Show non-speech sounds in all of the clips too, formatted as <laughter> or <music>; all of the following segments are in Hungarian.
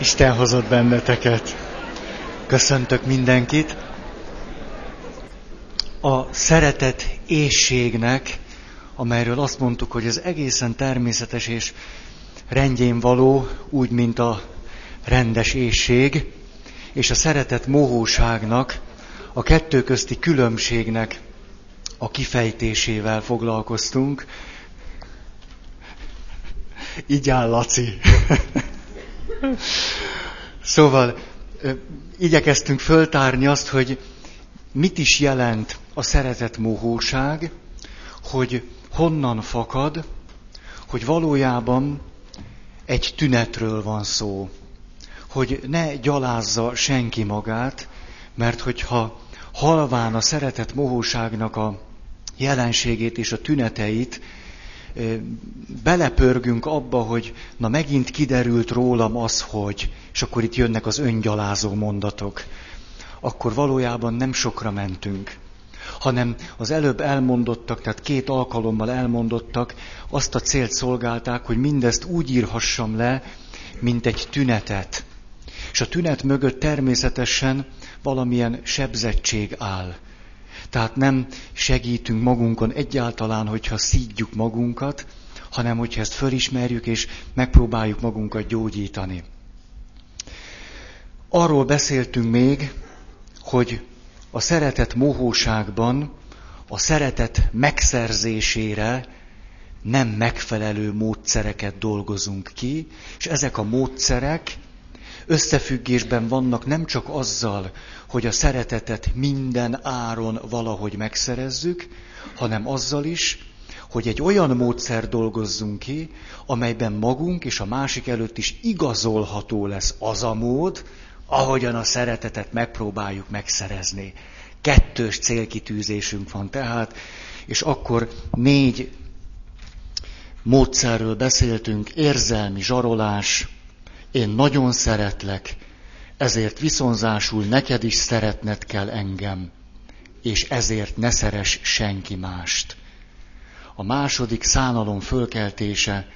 Isten hozott benneteket. Köszöntök mindenkit. A szeretet éjségnek, amelyről azt mondtuk, hogy ez egészen természetes és rendjén való, úgy, mint a rendes éjség, és a szeretet mohóságnak, a kettő közti különbségnek a kifejtésével foglalkoztunk. Így áll Laci. <laughs> <laughs> Szóval igyekeztünk föltárni azt, hogy mit is jelent a szeretet mohóság, hogy honnan fakad, hogy valójában egy tünetről van szó, hogy ne gyalázza senki magát, mert hogyha halván a szeretet mohóságnak a jelenségét és a tüneteit belepörgünk abba, hogy na megint kiderült rólam az, hogy, és akkor itt jönnek az öngyalázó mondatok, akkor valójában nem sokra mentünk, hanem az előbb elmondottak, tehát két alkalommal elmondottak, azt a célt szolgálták, hogy mindezt úgy írhassam le, mint egy tünetet. És a tünet mögött természetesen valamilyen sebzettség áll. Tehát nem segítünk magunkon egyáltalán, hogyha szídjuk magunkat, hanem hogyha ezt fölismerjük és megpróbáljuk magunkat gyógyítani. Arról beszéltünk még, hogy a szeretet mohóságban a szeretet megszerzésére nem megfelelő módszereket dolgozunk ki, és ezek a módszerek összefüggésben vannak nem csak azzal, hogy a szeretetet minden áron valahogy megszerezzük, hanem azzal is, hogy egy olyan módszer dolgozzunk ki, amelyben magunk és a másik előtt is igazolható lesz az a mód, ahogyan a szeretetet megpróbáljuk megszerezni. Kettős célkitűzésünk van tehát, és akkor négy módszerről beszéltünk, érzelmi zsarolás, én nagyon szeretlek, ezért viszonzásul neked is szeretned kell engem, és ezért ne szeres senki mást. A második szánalom fölkeltése,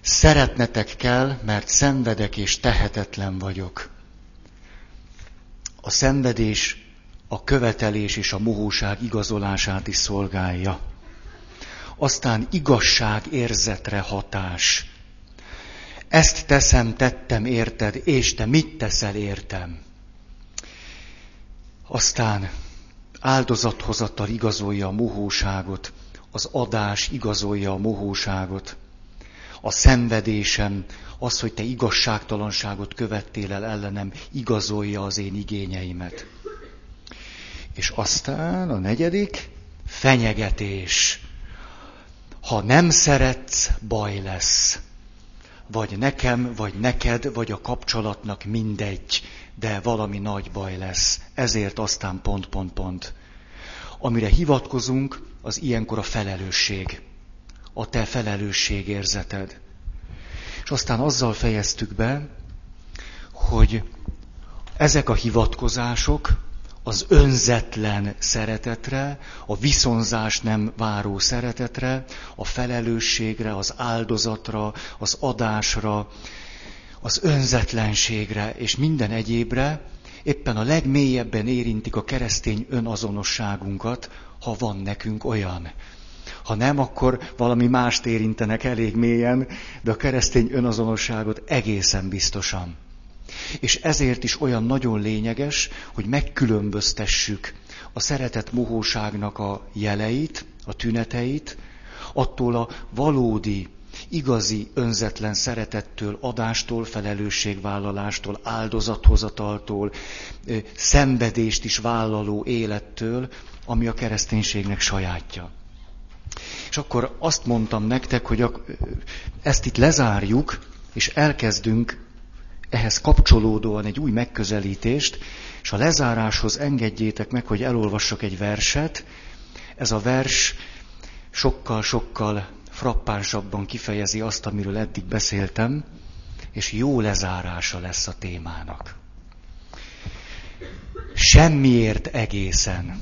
szeretnetek kell, mert szenvedek és tehetetlen vagyok. A szenvedés, a követelés és a mohóság igazolását is szolgálja. Aztán igazság érzetre hatás ezt teszem, tettem érted, és te mit teszel értem? Aztán áldozathozattal igazolja a mohóságot, az adás igazolja a mohóságot, a szenvedésem, az, hogy te igazságtalanságot követtél el ellenem, igazolja az én igényeimet. És aztán a negyedik, fenyegetés. Ha nem szeretsz, baj lesz vagy nekem, vagy neked, vagy a kapcsolatnak mindegy, de valami nagy baj lesz. Ezért aztán pont, pont, pont. Amire hivatkozunk, az ilyenkor a felelősség. A te felelősségérzeted. És aztán azzal fejeztük be, hogy ezek a hivatkozások az önzetlen szeretetre, a viszonzás nem váró szeretetre, a felelősségre, az áldozatra, az adásra, az önzetlenségre és minden egyébre, éppen a legmélyebben érintik a keresztény önazonosságunkat, ha van nekünk olyan. Ha nem, akkor valami mást érintenek elég mélyen, de a keresztény önazonosságot egészen biztosan. És ezért is olyan nagyon lényeges, hogy megkülönböztessük a szeretet mohóságnak a jeleit, a tüneteit, attól a valódi, igazi, önzetlen szeretettől, adástól, felelősségvállalástól, áldozathozataltól, szenvedést is vállaló élettől, ami a kereszténységnek sajátja. És akkor azt mondtam nektek, hogy ezt itt lezárjuk, és elkezdünk ehhez kapcsolódóan egy új megközelítést, és a lezáráshoz engedjétek meg, hogy elolvassak egy verset. Ez a vers sokkal-sokkal frappánsabban kifejezi azt, amiről eddig beszéltem, és jó lezárása lesz a témának. Semmiért egészen.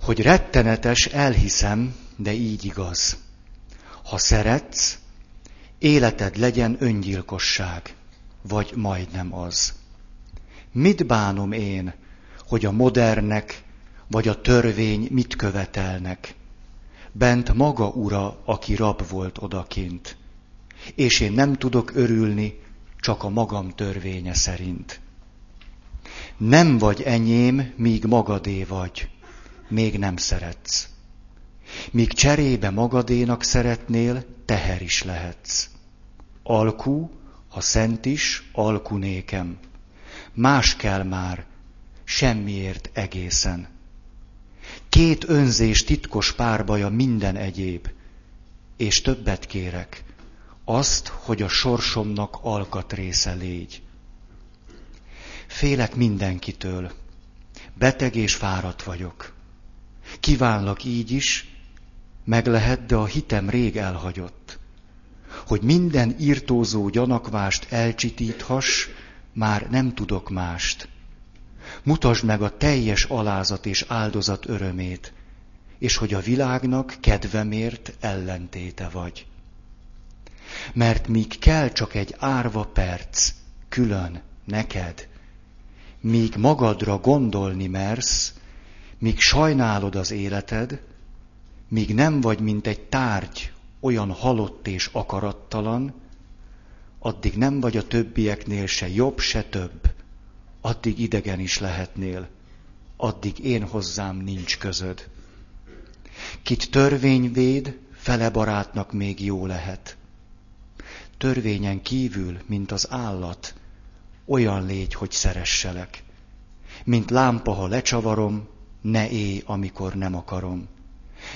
Hogy rettenetes, elhiszem, de így igaz. Ha szeretsz, életed legyen öngyilkosság. vagy majdnem az. Mit bánom én, hogy a modernek vagy a törvény mit követelnek? Bent maga ura, aki rab volt odakint. És én nem tudok örülni, csak a magam törvénye szerint. Nem vagy enyém, míg magadé vagy, még nem szeretsz. Míg cserébe magadénak szeretnél, teher is lehetsz. Alkú, ha szent is, nékem. Más kell már, semmiért egészen. Két önzés titkos párbaja minden egyéb, és többet kérek, azt, hogy a sorsomnak alkatrésze légy. Félek mindenkitől, beteg és fáradt vagyok. Kívánlak így is, meg lehet, de a hitem rég elhagyott. Hogy minden írtózó gyanakvást elcsitíthass, már nem tudok mást. Mutasd meg a teljes alázat és áldozat örömét, és hogy a világnak kedvemért ellentéte vagy. Mert míg kell csak egy árva perc, külön, neked, míg magadra gondolni mersz, míg sajnálod az életed, míg nem vagy, mint egy tárgy, olyan halott és akarattalan, addig nem vagy a többieknél se jobb, se több, addig idegen is lehetnél, addig én hozzám nincs közöd. Kit törvény véd, fele barátnak még jó lehet. Törvényen kívül, mint az állat, olyan légy, hogy szeresselek. Mint lámpa, ha lecsavarom, ne élj, amikor nem akarom.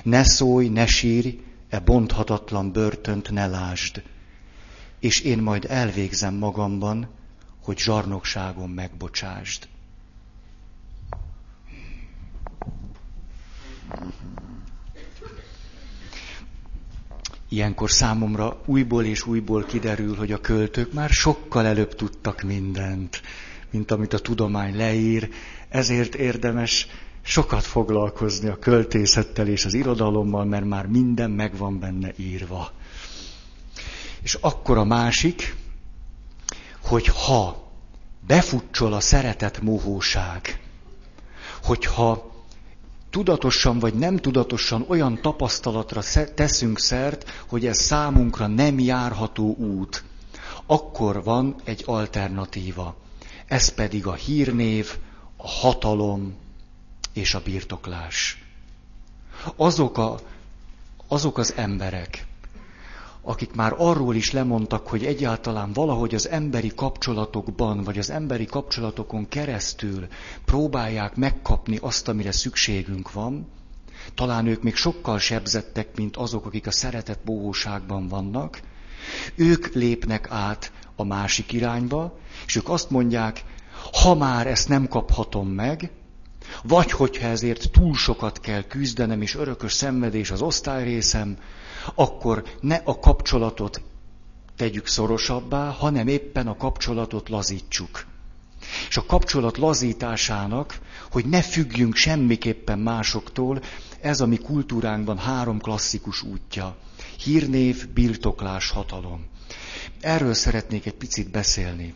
Ne szólj, ne sírj, e bonthatatlan börtönt ne lásd. És én majd elvégzem magamban, hogy zsarnokságon megbocsásd. Ilyenkor számomra újból és újból kiderül, hogy a költők már sokkal előbb tudtak mindent, mint amit a tudomány leír, ezért érdemes sokat foglalkozni a költészettel és az irodalommal, mert már minden meg van benne írva. És akkor a másik, hogy ha befutcsol a szeretet mohóság, hogyha tudatosan vagy nem tudatosan olyan tapasztalatra teszünk szert, hogy ez számunkra nem járható út, akkor van egy alternatíva. Ez pedig a hírnév, a hatalom és a birtoklás. Azok, a, azok az emberek, akik már arról is lemondtak, hogy egyáltalán valahogy az emberi kapcsolatokban, vagy az emberi kapcsolatokon keresztül próbálják megkapni azt, amire szükségünk van, talán ők még sokkal sebzettek, mint azok, akik a szeretet bohóságban vannak, ők lépnek át a másik irányba, és ők azt mondják, ha már ezt nem kaphatom meg, vagy hogyha ezért túl sokat kell küzdenem, és örökös szenvedés az osztályrészem, akkor ne a kapcsolatot tegyük szorosabbá, hanem éppen a kapcsolatot lazítsuk. És a kapcsolat lazításának, hogy ne függjünk semmiképpen másoktól, ez a mi kultúránkban három klasszikus útja. Hírnév, birtoklás, hatalom. Erről szeretnék egy picit beszélni.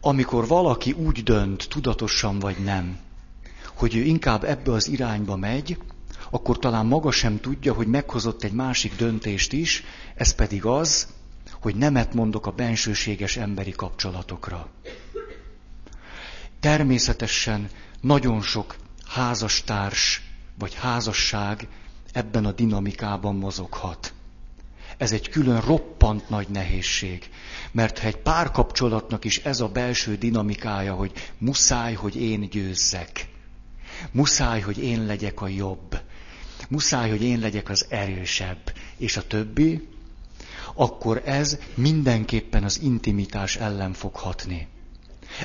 Amikor valaki úgy dönt, tudatosan vagy nem, hogy ő inkább ebbe az irányba megy, akkor talán maga sem tudja, hogy meghozott egy másik döntést is, ez pedig az, hogy nemet mondok a bensőséges emberi kapcsolatokra. Természetesen nagyon sok házastárs vagy házasság ebben a dinamikában mozoghat. Ez egy külön roppant nagy nehézség. Mert ha egy párkapcsolatnak is ez a belső dinamikája, hogy muszáj, hogy én győzzek. Muszáj, hogy én legyek a jobb. Muszáj, hogy én legyek az erősebb. És a többi, akkor ez mindenképpen az intimitás ellen fog hatni.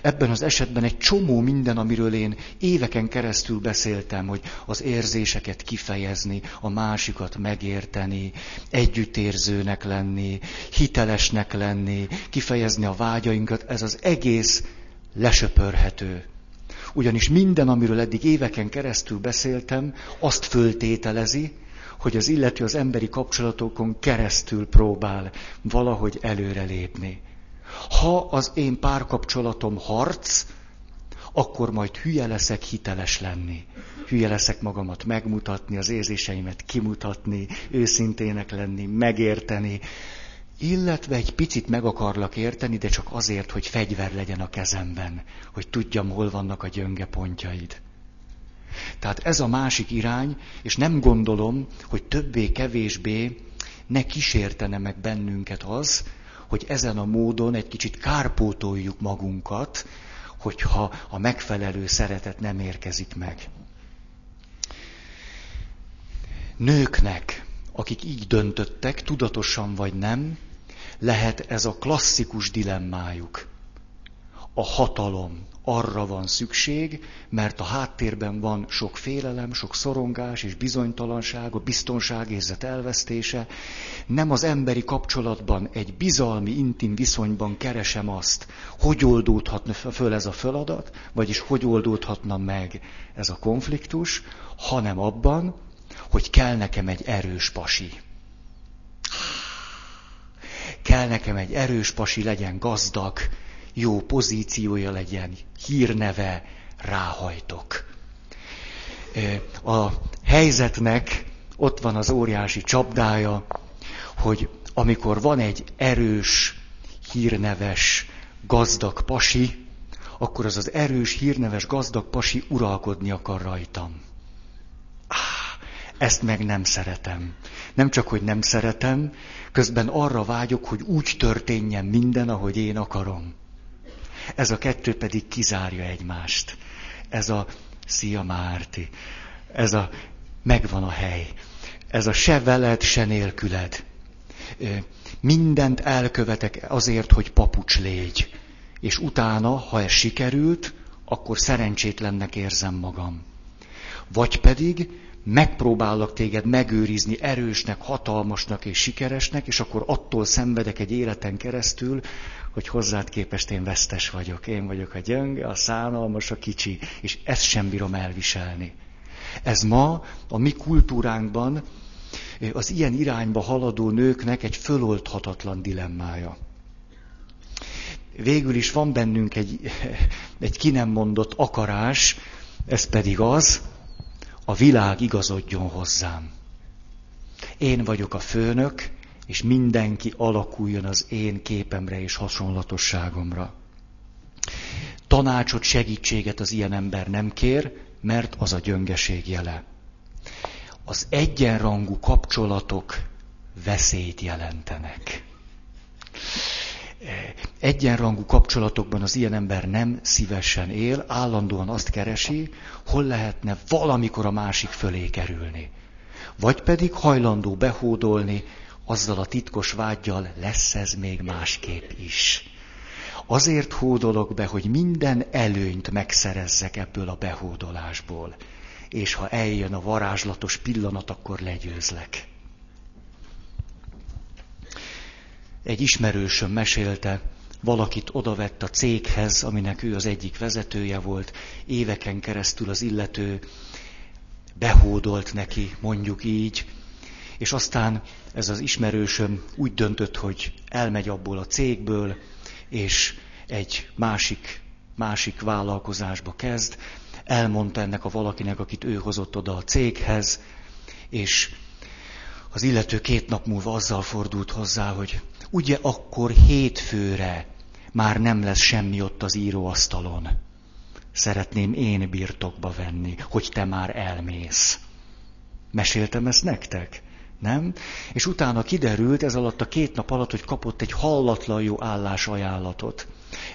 Ebben az esetben egy csomó minden, amiről én éveken keresztül beszéltem, hogy az érzéseket kifejezni, a másikat megérteni, együttérzőnek lenni, hitelesnek lenni, kifejezni a vágyainkat, ez az egész lesöpörhető. Ugyanis minden, amiről eddig éveken keresztül beszéltem, azt föltételezi, hogy az illető az emberi kapcsolatokon keresztül próbál valahogy előrelépni. Ha az én párkapcsolatom harc, akkor majd hülye leszek hiteles lenni. Hülye leszek magamat megmutatni, az érzéseimet kimutatni, őszintének lenni, megérteni, illetve egy picit meg akarlak érteni, de csak azért, hogy fegyver legyen a kezemben, hogy tudjam, hol vannak a gyönge pontjaid. Tehát ez a másik irány, és nem gondolom, hogy többé-kevésbé ne kísértene meg bennünket az, hogy ezen a módon egy kicsit kárpótoljuk magunkat, hogyha a megfelelő szeretet nem érkezik meg. Nőknek, akik így döntöttek, tudatosan vagy nem, lehet ez a klasszikus dilemmájuk. A hatalom, arra van szükség, mert a háttérben van sok félelem, sok szorongás és bizonytalanság, a biztonságérzet elvesztése. Nem az emberi kapcsolatban, egy bizalmi, intim viszonyban keresem azt, hogy oldódhatna föl ez a feladat, vagyis hogy oldódhatna meg ez a konfliktus, hanem abban, hogy kell nekem egy erős pasi. Kell nekem egy erős pasi, legyen gazdag, jó pozíciója legyen, hírneve, ráhajtok. A helyzetnek ott van az óriási csapdája, hogy amikor van egy erős, hírneves, gazdag pasi, akkor az az erős, hírneves, gazdag pasi uralkodni akar rajtam. Ezt meg nem szeretem. Nem csak, hogy nem szeretem, közben arra vágyok, hogy úgy történjen minden, ahogy én akarom. Ez a kettő pedig kizárja egymást. Ez a szia Márti. Ez a megvan a hely. Ez a se veled, se nélküled. Mindent elkövetek azért, hogy papucs légy. És utána, ha ez sikerült, akkor szerencsétlennek érzem magam. Vagy pedig megpróbálok téged megőrizni erősnek, hatalmasnak és sikeresnek, és akkor attól szenvedek egy életen keresztül, hogy hozzád képest én vesztes vagyok. Én vagyok a gyönge, a szánalmas, a kicsi, és ezt sem bírom elviselni. Ez ma a mi kultúránkban az ilyen irányba haladó nőknek egy föloldhatatlan dilemmája. Végül is van bennünk egy, egy ki nem mondott akarás, ez pedig az, a világ igazodjon hozzám. Én vagyok a főnök, és mindenki alakuljon az én képemre és hasonlatosságomra. Tanácsot, segítséget az ilyen ember nem kér, mert az a gyöngeség jele. Az egyenrangú kapcsolatok veszélyt jelentenek. Egyenrangú kapcsolatokban az ilyen ember nem szívesen él, állandóan azt keresi, hol lehetne valamikor a másik fölé kerülni. Vagy pedig hajlandó behódolni, azzal a titkos vágyjal lesz ez még másképp is. Azért hódolok be, hogy minden előnyt megszerezzek ebből a behódolásból. És ha eljön a varázslatos pillanat, akkor legyőzlek. Egy ismerősöm mesélte, valakit odavett a céghez, aminek ő az egyik vezetője volt, éveken keresztül az illető behódolt neki, mondjuk így, és aztán ez az ismerősöm úgy döntött, hogy elmegy abból a cégből, és egy másik, másik vállalkozásba kezd, elmondta ennek a valakinek, akit ő hozott oda a céghez, és az illető két nap múlva azzal fordult hozzá, hogy ugye akkor hétfőre már nem lesz semmi ott az íróasztalon. Szeretném én birtokba venni, hogy te már elmész. Meséltem ezt nektek? Nem? És utána kiderült ez alatt a két nap alatt, hogy kapott egy hallatlan jó állásajánlatot.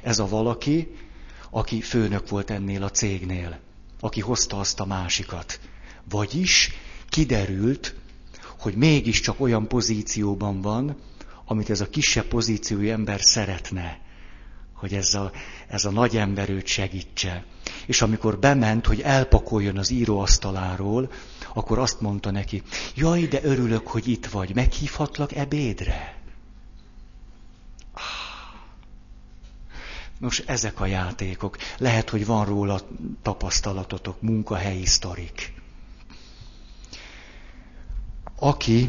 Ez a valaki, aki főnök volt ennél a cégnél, aki hozta azt a másikat. Vagyis kiderült, hogy mégiscsak olyan pozícióban van, amit ez a kisebb pozíciói ember szeretne, hogy ez a, ez a nagy ember őt segítse. És amikor bement, hogy elpakoljon az íróasztaláról, akkor azt mondta neki, jaj, de örülök, hogy itt vagy, meghívhatlak ebédre? Nos, ezek a játékok. Lehet, hogy van róla tapasztalatotok, munkahelyi sztorik. aki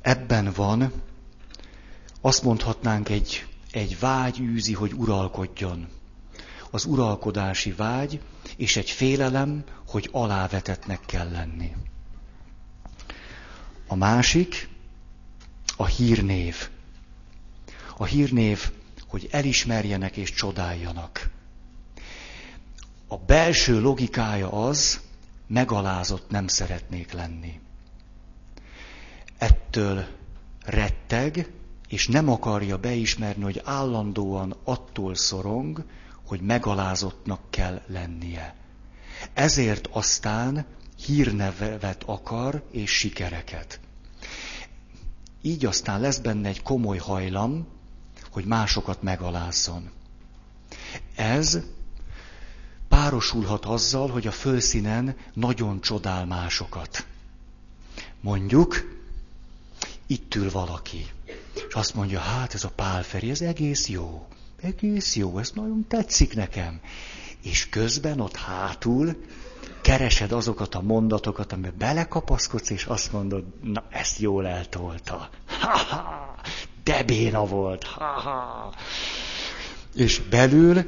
ebben van, azt mondhatnánk, egy, egy vágy űzi, hogy uralkodjon. Az uralkodási vágy, és egy félelem, hogy alávetetnek kell lenni. A másik, a hírnév. A hírnév, hogy elismerjenek és csodáljanak. A belső logikája az, megalázott nem szeretnék lenni. Ettől retteg, és nem akarja beismerni, hogy állandóan attól szorong, hogy megalázottnak kell lennie. Ezért aztán hírnevet akar és sikereket. Így aztán lesz benne egy komoly hajlam, hogy másokat megalázzon. Ez párosulhat azzal, hogy a fölszínen nagyon csodál másokat. Mondjuk, itt ül valaki, és azt mondja, hát ez a pálferi, ez egész jó, egész jó, ez nagyon tetszik nekem. És közben ott hátul keresed azokat a mondatokat, amiben belekapaszkodsz, és azt mondod, na ezt jól eltolta. Ha-ha, de béna volt. Ha-ha. És belül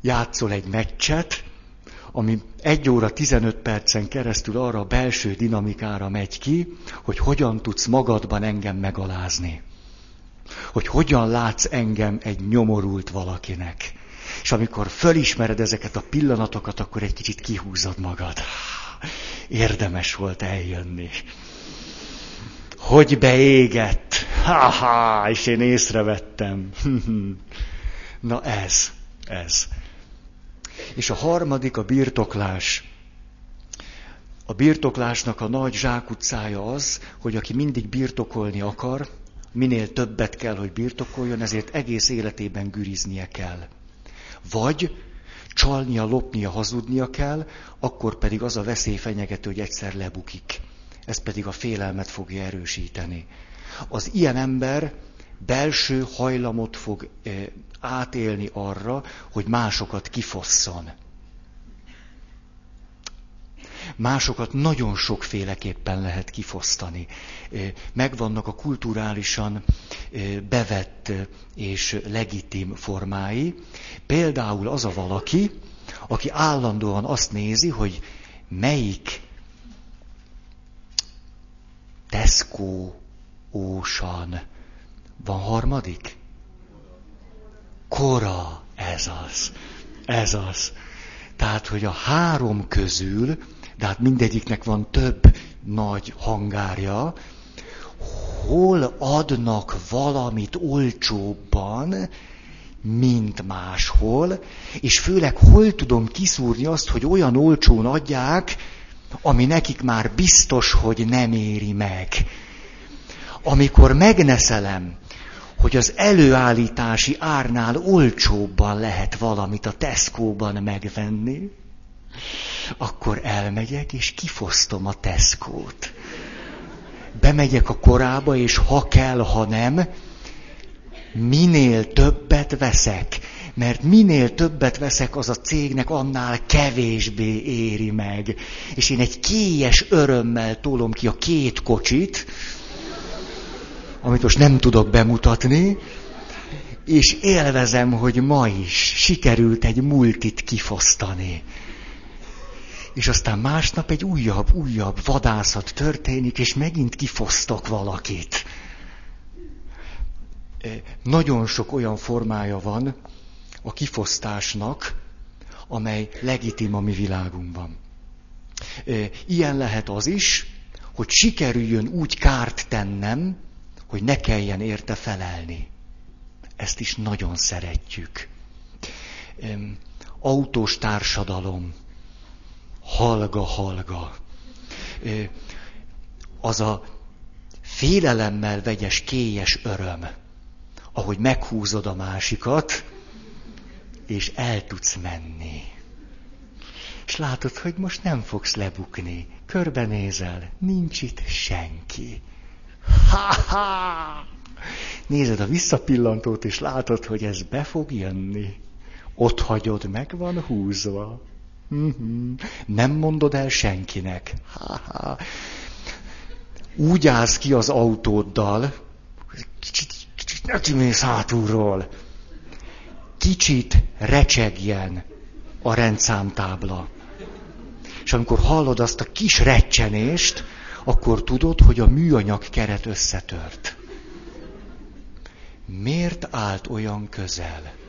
játszol egy meccset, ami egy óra 15 percen keresztül arra a belső dinamikára megy ki, hogy hogyan tudsz magadban engem megalázni. Hogy hogyan látsz engem egy nyomorult valakinek. És amikor fölismered ezeket a pillanatokat, akkor egy kicsit kihúzod magad. Érdemes volt eljönni. Hogy beégett. Ha-ha, és én észrevettem. <laughs> Na ez, ez. És a harmadik a birtoklás. A birtoklásnak a nagy zsákutcája az, hogy aki mindig birtokolni akar, minél többet kell, hogy birtokoljon, ezért egész életében güriznie kell. Vagy csalnia, lopnia, hazudnia kell, akkor pedig az a veszély fenyegető, hogy egyszer lebukik. Ez pedig a félelmet fogja erősíteni. Az ilyen ember belső hajlamot fog eh, átélni arra, hogy másokat kifosszon. Másokat nagyon sokféleképpen lehet kifosztani. Megvannak a kulturálisan bevett és legitim formái. Például az a valaki, aki állandóan azt nézi, hogy melyik Tesco Ocean van harmadik? Kora, ez az. Ez az. Tehát, hogy a három közül, de hát mindegyiknek van több nagy hangárja, hol adnak valamit olcsóbban, mint máshol, és főleg hol tudom kiszúrni azt, hogy olyan olcsón adják, ami nekik már biztos, hogy nem éri meg. Amikor megneszelem, hogy az előállítási árnál olcsóbban lehet valamit a Tesco-ban megvenni, akkor elmegyek és kifosztom a Tesco-t. Bemegyek a korába, és ha kell, ha nem, minél többet veszek. Mert minél többet veszek, az a cégnek annál kevésbé éri meg. És én egy kélyes örömmel tolom ki a két kocsit, amit most nem tudok bemutatni, és élvezem, hogy ma is sikerült egy multit kifosztani. És aztán másnap egy újabb, újabb vadászat történik, és megint kifosztok valakit. Nagyon sok olyan formája van a kifosztásnak, amely legitim a mi világunkban. Ilyen lehet az is, hogy sikerüljön úgy kárt tennem, hogy ne kelljen érte felelni. Ezt is nagyon szeretjük. Autós társadalom, halga-halga. Az a félelemmel vegyes, kélyes öröm, ahogy meghúzod a másikat, és el tudsz menni. És látod, hogy most nem fogsz lebukni. Körbenézel, nincs itt senki. Ha-ha! Nézed a visszapillantót, és látod, hogy ez be fog jönni. Ott hagyod, meg van húzva. Nem mondod el senkinek. Úgy állsz ki az autóddal, kicsit, kicsit ne kimész hátulról. Kicsit recsegjen a rendszámtábla. És amikor hallod azt a kis recsenést, akkor tudod, hogy a műanyag keret összetört. Miért állt olyan közel?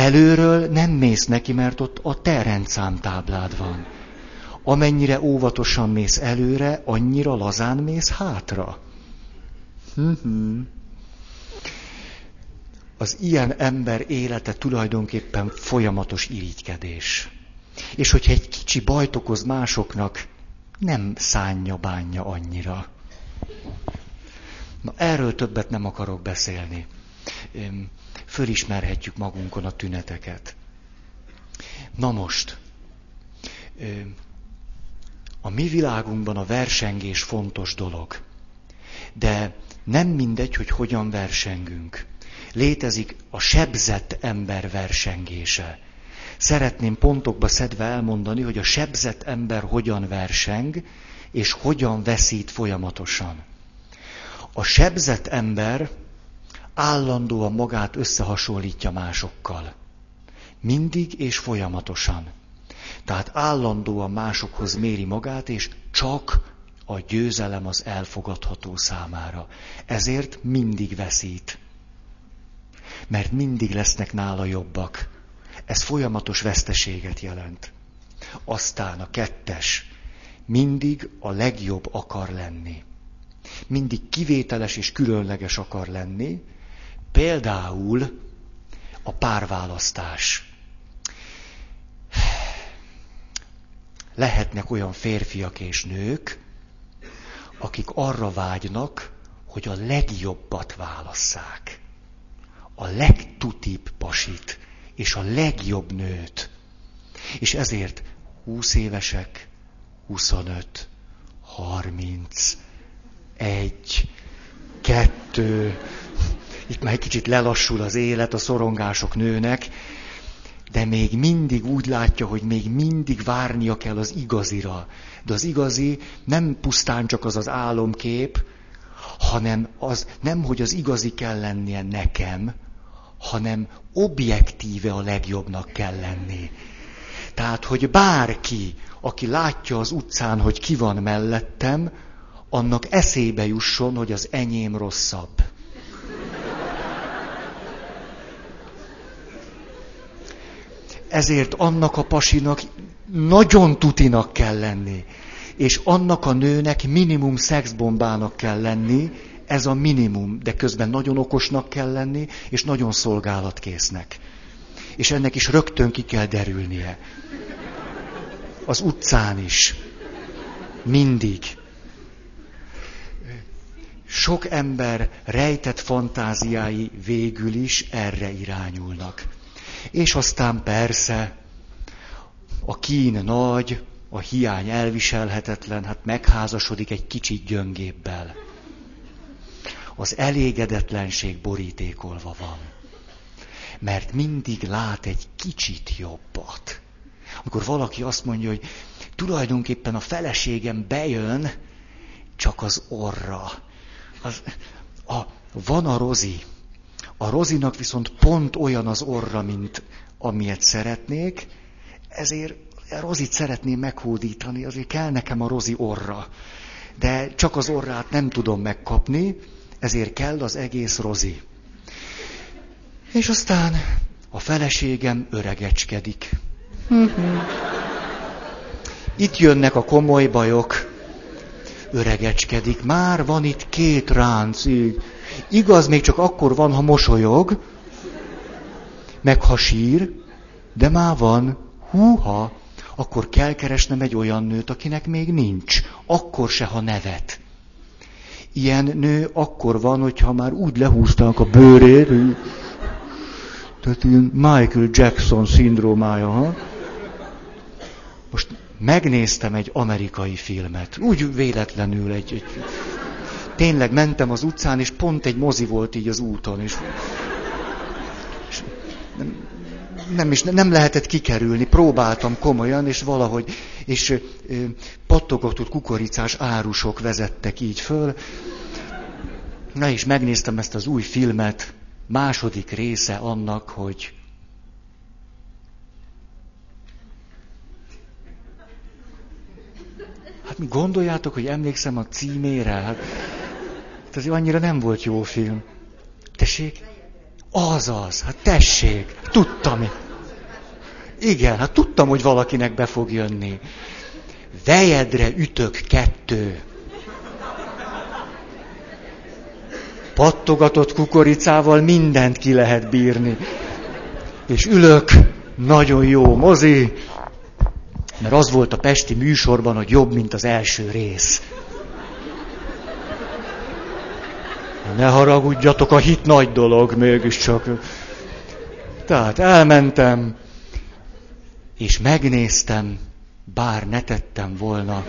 Előről nem mész neki, mert ott a te rendszámtáblád van. Amennyire óvatosan mész előre, annyira lazán mész hátra. Az ilyen ember élete tulajdonképpen folyamatos irigykedés. És hogyha egy kicsi bajt okoz másoknak, nem szánja bánja annyira. Na, erről többet nem akarok beszélni. Fölismerhetjük magunkon a tüneteket. Na most, a mi világunkban a versengés fontos dolog. De nem mindegy, hogy hogyan versengünk. Létezik a sebzett ember versengése. Szeretném pontokba szedve elmondani, hogy a sebzett ember hogyan verseng, és hogyan veszít folyamatosan. A sebzett ember állandóan magát összehasonlítja másokkal. Mindig és folyamatosan. Tehát állandóan másokhoz méri magát, és csak a győzelem az elfogadható számára. Ezért mindig veszít. Mert mindig lesznek nála jobbak. Ez folyamatos veszteséget jelent. Aztán a kettes. Mindig a legjobb akar lenni mindig kivételes és különleges akar lenni, például a párválasztás. Lehetnek olyan férfiak és nők, akik arra vágynak, hogy a legjobbat válasszák. A legtutibb pasit, és a legjobb nőt. És ezért 20 évesek, 25, 30, egy, kettő, itt már egy kicsit lelassul az élet, a szorongások nőnek, de még mindig úgy látja, hogy még mindig várnia kell az igazira. De az igazi nem pusztán csak az az álomkép, hanem az nem, hogy az igazi kell lennie nekem, hanem objektíve a legjobbnak kell lenni. Tehát, hogy bárki, aki látja az utcán, hogy ki van mellettem, annak eszébe jusson, hogy az enyém rosszabb. Ezért annak a pasinak nagyon tutinak kell lenni, és annak a nőnek minimum szexbombának kell lenni, ez a minimum, de közben nagyon okosnak kell lenni, és nagyon szolgálatkésznek. És ennek is rögtön ki kell derülnie. Az utcán is. Mindig sok ember rejtett fantáziái végül is erre irányulnak. És aztán persze a kín nagy, a hiány elviselhetetlen, hát megházasodik egy kicsit gyöngébbel. Az elégedetlenség borítékolva van. Mert mindig lát egy kicsit jobbat. Amikor valaki azt mondja, hogy tulajdonképpen a feleségem bejön, csak az orra az, a, van a rozi. A rozinak viszont pont olyan az orra, mint amilyet szeretnék, ezért a rozit szeretném meghódítani, azért kell nekem a rozi orra. De csak az orrát nem tudom megkapni, ezért kell az egész rozi. És aztán a feleségem öregecskedik. Itt jönnek a komoly bajok öregecskedik. Már van itt két ránc, így. Igaz, még csak akkor van, ha mosolyog, meg ha sír, de már van, húha, akkor kell keresnem egy olyan nőt, akinek még nincs. Akkor se, ha nevet. Ilyen nő akkor van, hogyha már úgy lehúzták a bőrét, tehát ilyen Michael Jackson szindrómája, ha? Most megnéztem egy amerikai filmet. Úgy véletlenül egy, egy... Tényleg mentem az utcán, és pont egy mozi volt így az úton. És, és nem is nem lehetett kikerülni, próbáltam komolyan, és valahogy, és ö, pattogatott kukoricás árusok vezettek így föl. Na és megnéztem ezt az új filmet, második része annak, hogy Hát mi gondoljátok, hogy emlékszem a címére? Hát, ez annyira nem volt jó film. Tessék? Azaz, hát tessék, tudtam. Igen, hát tudtam, hogy valakinek be fog jönni. Vejedre ütök kettő. Pattogatott kukoricával mindent ki lehet bírni. És ülök, nagyon jó mozi, mert az volt a pesti műsorban, hogy jobb, mint az első rész. Ne haragudjatok, a hit nagy dolog mégiscsak. Tehát elmentem, és megnéztem, bár ne tettem volna.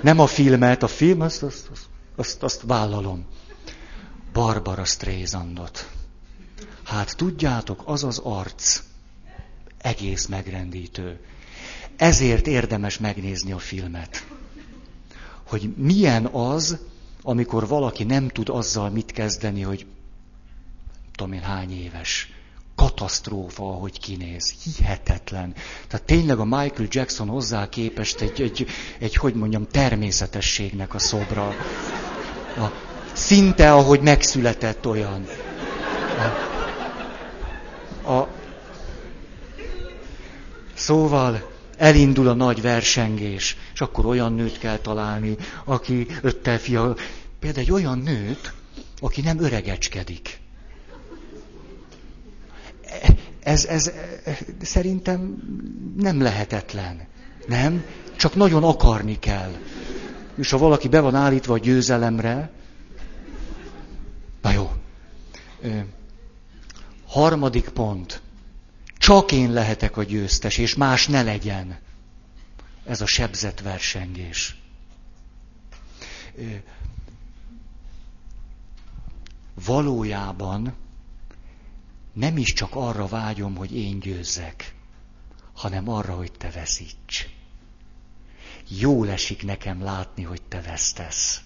Nem a filmet, a film, azt, azt, azt, azt, azt vállalom. Barbara Streisandot. Hát tudjátok, az az arc egész megrendítő. Ezért érdemes megnézni a filmet. Hogy milyen az, amikor valaki nem tud azzal mit kezdeni, hogy tudom én hány éves. Katasztrófa, ahogy kinéz. Hihetetlen. Tehát tényleg a Michael Jackson hozzá képest egy, egy, egy hogy mondjam, természetességnek a szobra. A, szinte, ahogy megszületett olyan. A, a, szóval, elindul a nagy versengés, és akkor olyan nőt kell találni, aki öttel fia, például egy olyan nőt, aki nem öregecskedik. Ez, ez szerintem nem lehetetlen. Nem? Csak nagyon akarni kell. És ha valaki be van állítva a győzelemre, na jó. Harmadik pont. Csak én lehetek a győztes, és más ne legyen. Ez a sebzett versengés. Valójában nem is csak arra vágyom, hogy én győzzek, hanem arra, hogy te veszíts. Jól esik nekem látni, hogy te vesztesz.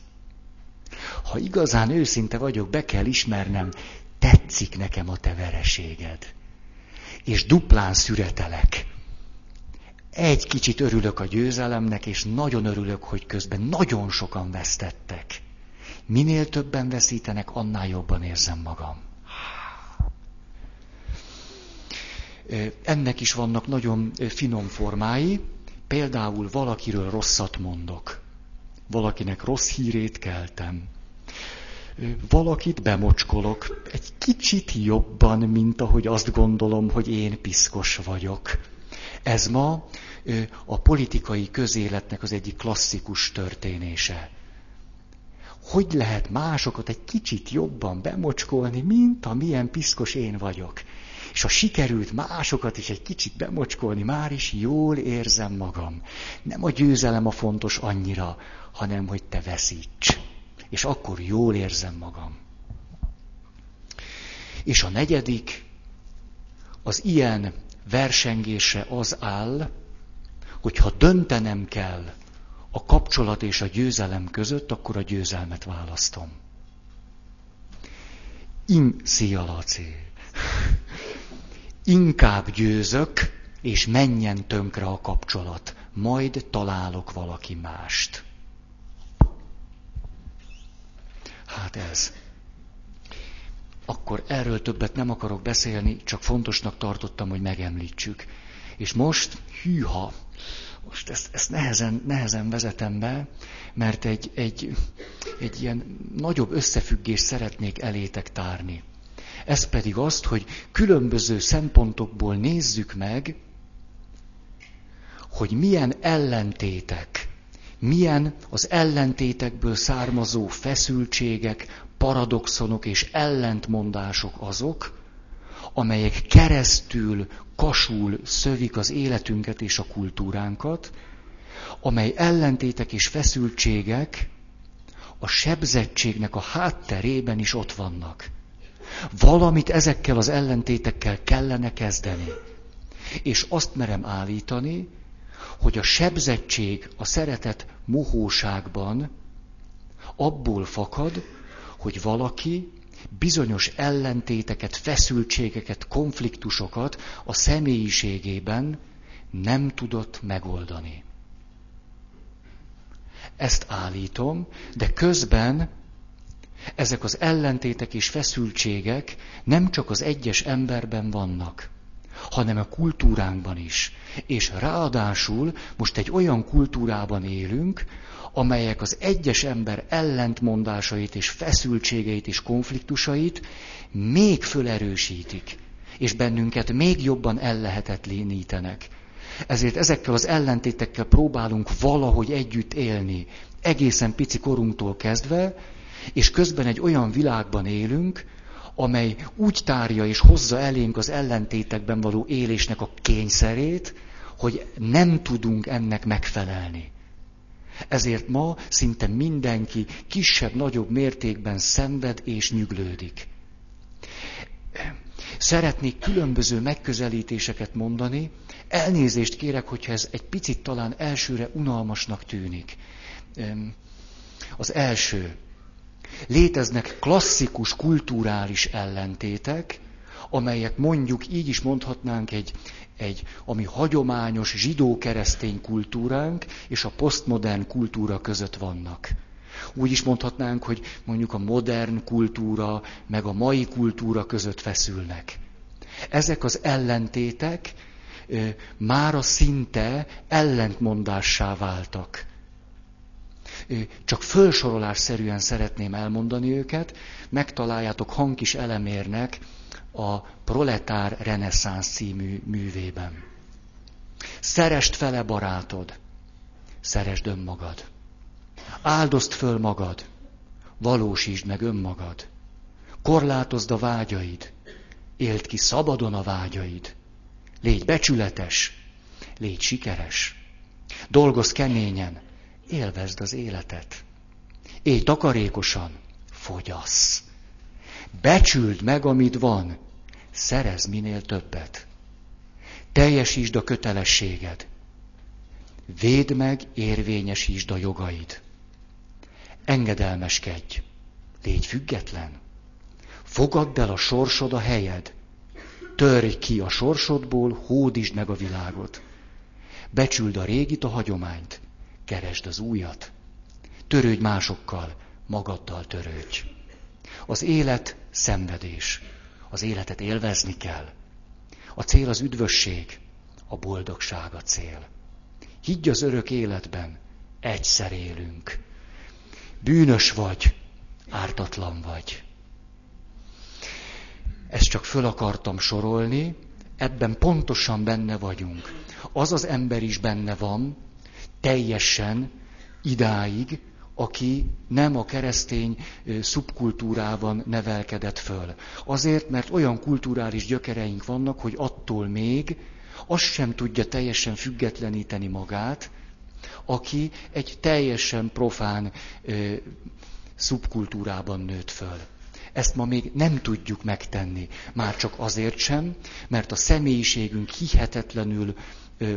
Ha igazán őszinte vagyok, be kell ismernem, tetszik nekem a te vereséged és duplán szüretelek. Egy kicsit örülök a győzelemnek, és nagyon örülök, hogy közben nagyon sokan vesztettek. Minél többen veszítenek, annál jobban érzem magam. Ennek is vannak nagyon finom formái, például valakiről rosszat mondok. Valakinek rossz hírét keltem valakit bemocskolok, egy kicsit jobban, mint ahogy azt gondolom, hogy én piszkos vagyok. Ez ma a politikai közéletnek az egyik klasszikus történése. Hogy lehet másokat egy kicsit jobban bemocskolni, mint amilyen piszkos én vagyok? És ha sikerült másokat is egy kicsit bemocskolni, már is jól érzem magam. Nem a győzelem a fontos annyira, hanem hogy te veszíts és akkor jól érzem magam. És a negyedik, az ilyen versengése az áll, hogyha döntenem kell a kapcsolat és a győzelem között, akkor a győzelmet választom. In, szia, Laci. Inkább győzök, és menjen tönkre a kapcsolat. Majd találok valaki mást. Hát ez. Akkor erről többet nem akarok beszélni, csak fontosnak tartottam, hogy megemlítsük. És most, hűha, most ezt, ezt nehezen, nehezen vezetem be, mert egy, egy, egy ilyen nagyobb összefüggést szeretnék elétek tárni. Ez pedig azt, hogy különböző szempontokból nézzük meg, hogy milyen ellentétek milyen az ellentétekből származó feszültségek, paradoxonok és ellentmondások azok, amelyek keresztül, kasul szövik az életünket és a kultúránkat, amely ellentétek és feszültségek a sebzettségnek a hátterében is ott vannak. Valamit ezekkel az ellentétekkel kellene kezdeni. És azt merem állítani, hogy a sebzettség, a szeretet mohóságban abból fakad, hogy valaki bizonyos ellentéteket, feszültségeket, konfliktusokat a személyiségében nem tudott megoldani. Ezt állítom, de közben ezek az ellentétek és feszültségek nem csak az egyes emberben vannak, hanem a kultúránkban is. És ráadásul most egy olyan kultúrában élünk, amelyek az egyes ember ellentmondásait és feszültségeit és konfliktusait még fölerősítik, és bennünket még jobban ellehetetlenítenek. Ezért ezekkel az ellentétekkel próbálunk valahogy együtt élni, egészen pici korunktól kezdve, és közben egy olyan világban élünk, amely úgy tárja és hozza elénk az ellentétekben való élésnek a kényszerét, hogy nem tudunk ennek megfelelni. Ezért ma szinte mindenki kisebb-nagyobb mértékben szenved és nyüglődik. Szeretnék különböző megközelítéseket mondani. Elnézést kérek, hogyha ez egy picit talán elsőre unalmasnak tűnik. Az első. Léteznek klasszikus kulturális ellentétek, amelyek mondjuk így is mondhatnánk egy, egy ami hagyományos zsidó-keresztény kultúránk és a posztmodern kultúra között vannak. Úgy is mondhatnánk, hogy mondjuk a modern kultúra meg a mai kultúra között feszülnek. Ezek az ellentétek mára szinte ellentmondássá váltak. Csak fölsorolásszerűen szeretném elmondani őket, megtaláljátok Hankis Elemérnek a Proletár Reneszánsz című művében. Szerest fele barátod, szeresd önmagad. Áldozd föl magad, valósítsd meg önmagad. Korlátozd a vágyaid, éld ki szabadon a vágyaid. Légy becsületes, légy sikeres. Dolgozz keményen, élvezd az életet. Élj takarékosan, fogyasz. Becsüld meg, amit van, szerez minél többet. Teljesítsd a kötelességed. Védd meg, érvényesítsd a jogaid. Engedelmeskedj. Légy független. Fogadd el a sorsod a helyed. Törj ki a sorsodból, hódítsd meg a világot. Becsüld a régit, a hagyományt. Keresd az újat. Törődj másokkal, magaddal törődj. Az élet szenvedés. Az életet élvezni kell. A cél az üdvösség, a boldogság a cél. Higgy az örök életben, egyszer élünk. Bűnös vagy, ártatlan vagy. Ezt csak föl akartam sorolni, ebben pontosan benne vagyunk. Az az ember is benne van, teljesen idáig, aki nem a keresztény szubkultúrában nevelkedett föl. Azért, mert olyan kulturális gyökereink vannak, hogy attól még azt sem tudja teljesen függetleníteni magát, aki egy teljesen profán ö, szubkultúrában nőtt föl. Ezt ma még nem tudjuk megtenni. Már csak azért sem, mert a személyiségünk hihetetlenül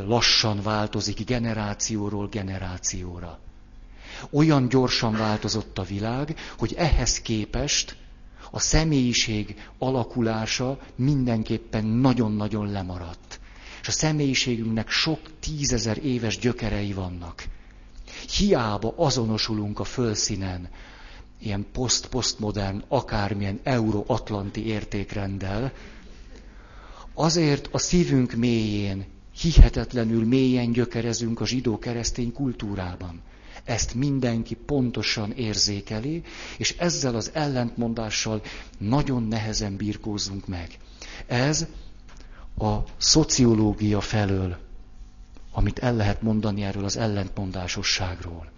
lassan változik generációról generációra. Olyan gyorsan változott a világ, hogy ehhez képest a személyiség alakulása mindenképpen nagyon-nagyon lemaradt. És a személyiségünknek sok tízezer éves gyökerei vannak. Hiába azonosulunk a fölszínen, ilyen poszt-postmodern, akármilyen euróatlanti értékrenddel, azért a szívünk mélyén, hihetetlenül mélyen gyökerezünk a zsidó-keresztény kultúrában. Ezt mindenki pontosan érzékeli, és ezzel az ellentmondással nagyon nehezen birkózunk meg. Ez a szociológia felől, amit el lehet mondani erről az ellentmondásosságról.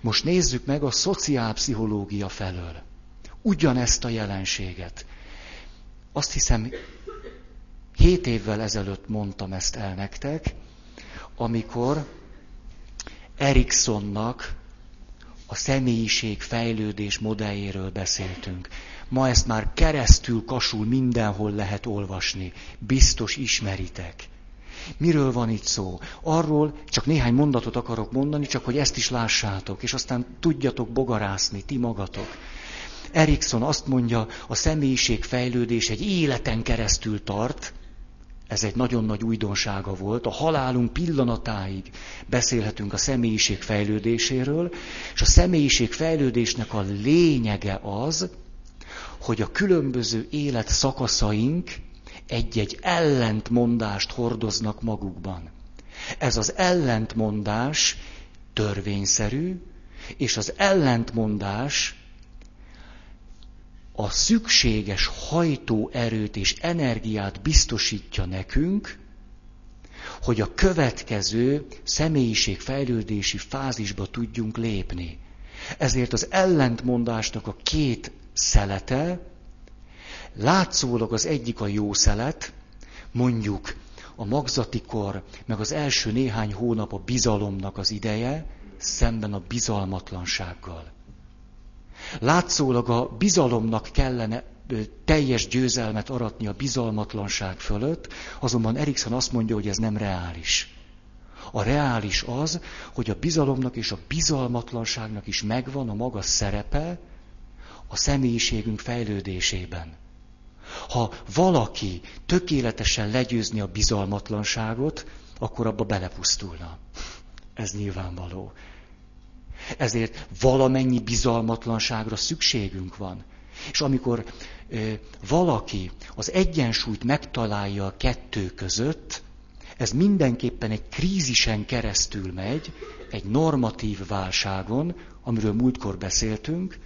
Most nézzük meg a szociálpszichológia felől. Ugyanezt a jelenséget. Azt hiszem, hét évvel ezelőtt mondtam ezt el nektek, amikor Eriksonnak a személyiség fejlődés modelljéről beszéltünk. Ma ezt már keresztül kasul mindenhol lehet olvasni. Biztos ismeritek. Miről van itt szó? Arról csak néhány mondatot akarok mondani, csak hogy ezt is lássátok, és aztán tudjatok bogarászni, ti magatok. Erikson azt mondja, a személyiség fejlődés egy életen keresztül tart, ez egy nagyon nagy újdonsága volt. A halálunk pillanatáig beszélhetünk a személyiség fejlődéséről, és a személyiség fejlődésnek a lényege az, hogy a különböző élet szakaszaink egy-egy ellentmondást hordoznak magukban. Ez az ellentmondás törvényszerű, és az ellentmondás a szükséges hajtóerőt és energiát biztosítja nekünk, hogy a következő személyiségfejlődési fázisba tudjunk lépni. Ezért az ellentmondásnak a két szelete, látszólag az egyik a jó szelet, mondjuk a magzati kor, meg az első néhány hónap a bizalomnak az ideje, szemben a bizalmatlansággal. Látszólag a bizalomnak kellene teljes győzelmet aratni a bizalmatlanság fölött, azonban Erikson azt mondja, hogy ez nem reális. A reális az, hogy a bizalomnak és a bizalmatlanságnak is megvan a maga szerepe a személyiségünk fejlődésében. Ha valaki tökéletesen legyőzni a bizalmatlanságot, akkor abba belepusztulna. Ez nyilvánvaló. Ezért valamennyi bizalmatlanságra szükségünk van. És amikor ö, valaki az egyensúlyt megtalálja a kettő között, ez mindenképpen egy krízisen keresztül megy, egy normatív válságon, amiről múltkor beszéltünk,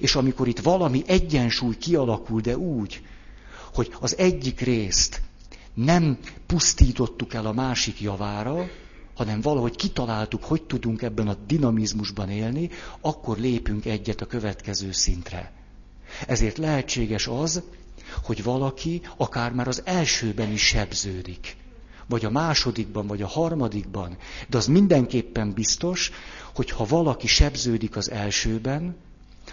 és amikor itt valami egyensúly kialakul, de úgy, hogy az egyik részt nem pusztítottuk el a másik javára, hanem valahogy kitaláltuk, hogy tudunk ebben a dinamizmusban élni, akkor lépünk egyet a következő szintre. Ezért lehetséges az, hogy valaki akár már az elsőben is sebződik, vagy a másodikban, vagy a harmadikban, de az mindenképpen biztos, hogy ha valaki sebződik az elsőben,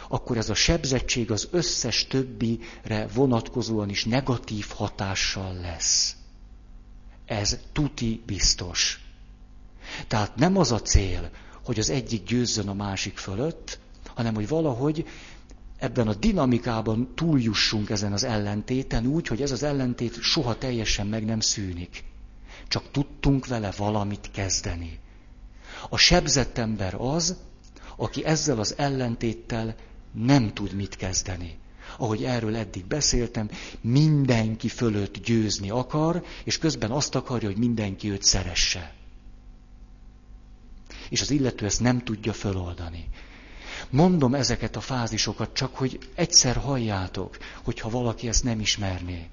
akkor ez a sebzettség az összes többire vonatkozóan is negatív hatással lesz. Ez tuti biztos. Tehát nem az a cél, hogy az egyik győzzön a másik fölött, hanem hogy valahogy ebben a dinamikában túljussunk ezen az ellentéten úgy, hogy ez az ellentét soha teljesen meg nem szűnik. Csak tudtunk vele valamit kezdeni. A sebzett ember az, aki ezzel az ellentéttel nem tud mit kezdeni. Ahogy erről eddig beszéltem, mindenki fölött győzni akar, és közben azt akarja, hogy mindenki őt szeresse és az illető ezt nem tudja föloldani. Mondom ezeket a fázisokat csak, hogy egyszer halljátok, hogyha valaki ezt nem ismerné.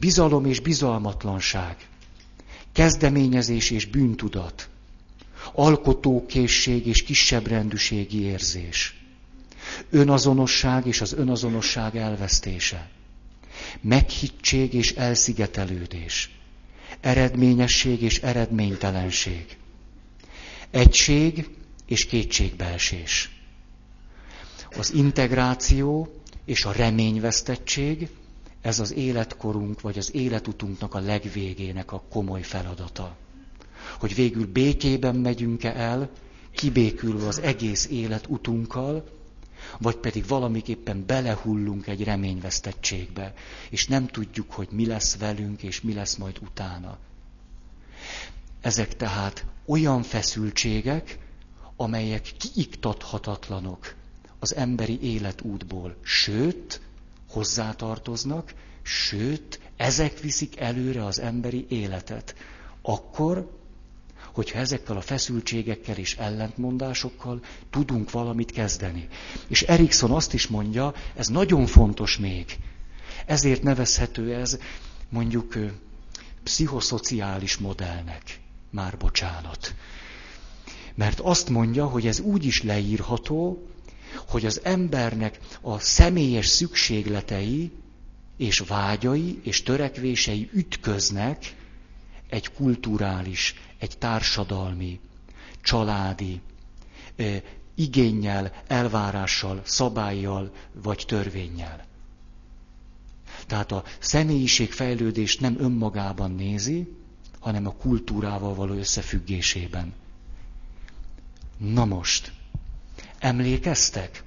Bizalom és bizalmatlanság, kezdeményezés és bűntudat, alkotókészség és kisebbrendűségi érzés, önazonosság és az önazonosság elvesztése, meghittség és elszigetelődés, eredményesség és eredménytelenség, Egység és kétségbeesés. Az integráció és a reményvesztettség, ez az életkorunk vagy az életutunknak a legvégének a komoly feladata. Hogy végül békében megyünk-e el, kibékülve az egész életutunkkal, vagy pedig valamiképpen belehullunk egy reményvesztettségbe, és nem tudjuk, hogy mi lesz velünk, és mi lesz majd utána. Ezek tehát olyan feszültségek, amelyek kiiktathatatlanok az emberi életútból, sőt, hozzátartoznak, sőt, ezek viszik előre az emberi életet. Akkor, hogyha ezekkel a feszültségekkel és ellentmondásokkal tudunk valamit kezdeni. És Erikson azt is mondja, ez nagyon fontos még. Ezért nevezhető ez mondjuk pszichoszociális modellnek már bocsánat. Mert azt mondja, hogy ez úgy is leírható, hogy az embernek a személyes szükségletei és vágyai és törekvései ütköznek egy kulturális, egy társadalmi, családi igényel, elvárással, szabályjal vagy törvényel. Tehát a személyiségfejlődést nem önmagában nézi, hanem a kultúrával való összefüggésében. Na most, emlékeztek?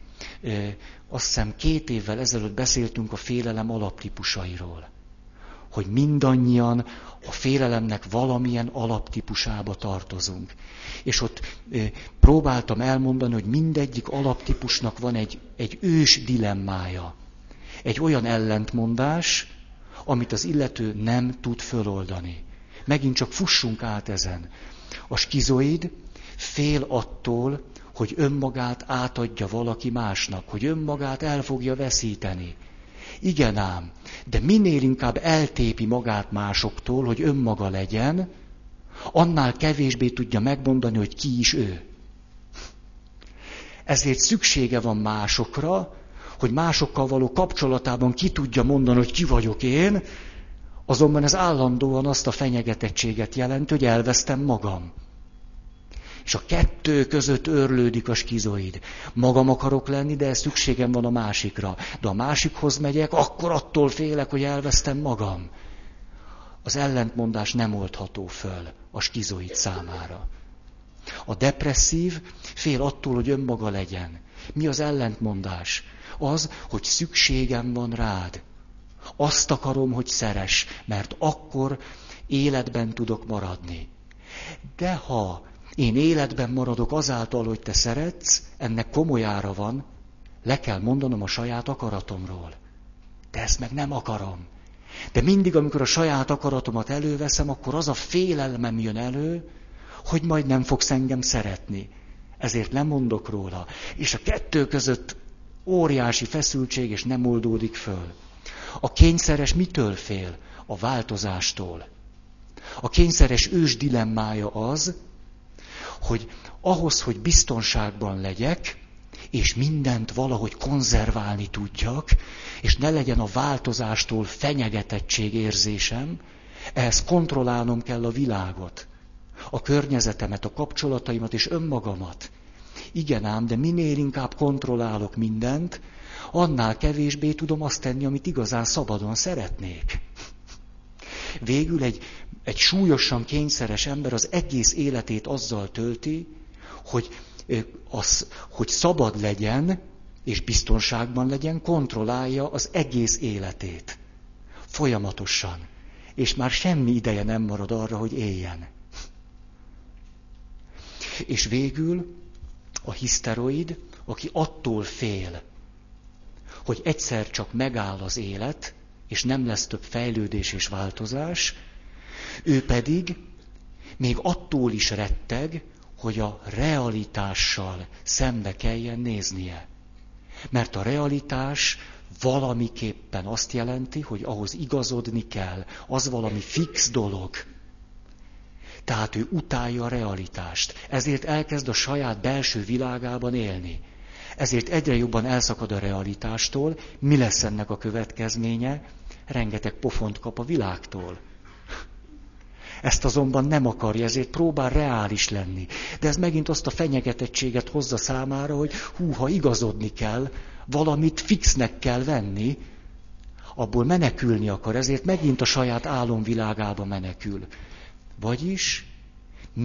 Azt hiszem két évvel ezelőtt beszéltünk a félelem alaptípusairól. Hogy mindannyian a félelemnek valamilyen alaptípusába tartozunk. És ott próbáltam elmondani, hogy mindegyik alaptípusnak van egy, egy ős dilemmája. Egy olyan ellentmondás, amit az illető nem tud föloldani. Megint csak fussunk át ezen. A skizoid fél attól, hogy önmagát átadja valaki másnak, hogy önmagát el fogja veszíteni. Igen ám, de minél inkább eltépi magát másoktól, hogy önmaga legyen, annál kevésbé tudja megmondani, hogy ki is ő. Ezért szüksége van másokra, hogy másokkal való kapcsolatában ki tudja mondani, hogy ki vagyok én, azonban ez állandóan azt a fenyegetettséget jelenti, hogy elvesztem magam. És a kettő között örlődik a skizoid. Magam akarok lenni, de szükségem van a másikra. De a másikhoz megyek, akkor attól félek, hogy elvesztem magam. Az ellentmondás nem oldható föl a skizoid számára. A depresszív fél attól, hogy önmaga legyen. Mi az ellentmondás? Az, hogy szükségem van rád. Azt akarom, hogy szeres, mert akkor életben tudok maradni. De ha én életben maradok azáltal, hogy te szeretsz, ennek komolyára van, le kell mondanom a saját akaratomról. De ezt meg nem akarom. De mindig, amikor a saját akaratomat előveszem, akkor az a félelmem jön elő, hogy majd nem fogsz engem szeretni. Ezért nem mondok róla. És a kettő között óriási feszültség, és nem oldódik föl. A kényszeres mitől fél? A változástól. A kényszeres ős dilemmája az, hogy ahhoz, hogy biztonságban legyek, és mindent valahogy konzerválni tudjak, és ne legyen a változástól fenyegetettség érzésem, ehhez kontrollálnom kell a világot, a környezetemet, a kapcsolataimat és önmagamat. Igen ám, de minél inkább kontrollálok mindent, annál kevésbé tudom azt tenni, amit igazán szabadon szeretnék. Végül egy egy súlyosan kényszeres ember az egész életét azzal tölti, hogy, az, hogy szabad legyen, és biztonságban legyen, kontrollálja az egész életét. Folyamatosan. És már semmi ideje nem marad arra, hogy éljen. És végül a hiszteroid, aki attól fél, hogy egyszer csak megáll az élet, és nem lesz több fejlődés és változás, ő pedig még attól is retteg, hogy a realitással szembe kelljen néznie. Mert a realitás valamiképpen azt jelenti, hogy ahhoz igazodni kell, az valami fix dolog. Tehát ő utálja a realitást. Ezért elkezd a saját belső világában élni. Ezért egyre jobban elszakad a realitástól. Mi lesz ennek a következménye? Rengeteg pofont kap a világtól. Ezt azonban nem akarja, ezért próbál reális lenni. De ez megint azt a fenyegetettséget hozza számára, hogy hú, ha igazodni kell, valamit fixnek kell venni, abból menekülni akar, ezért megint a saját álomvilágába menekül. Vagyis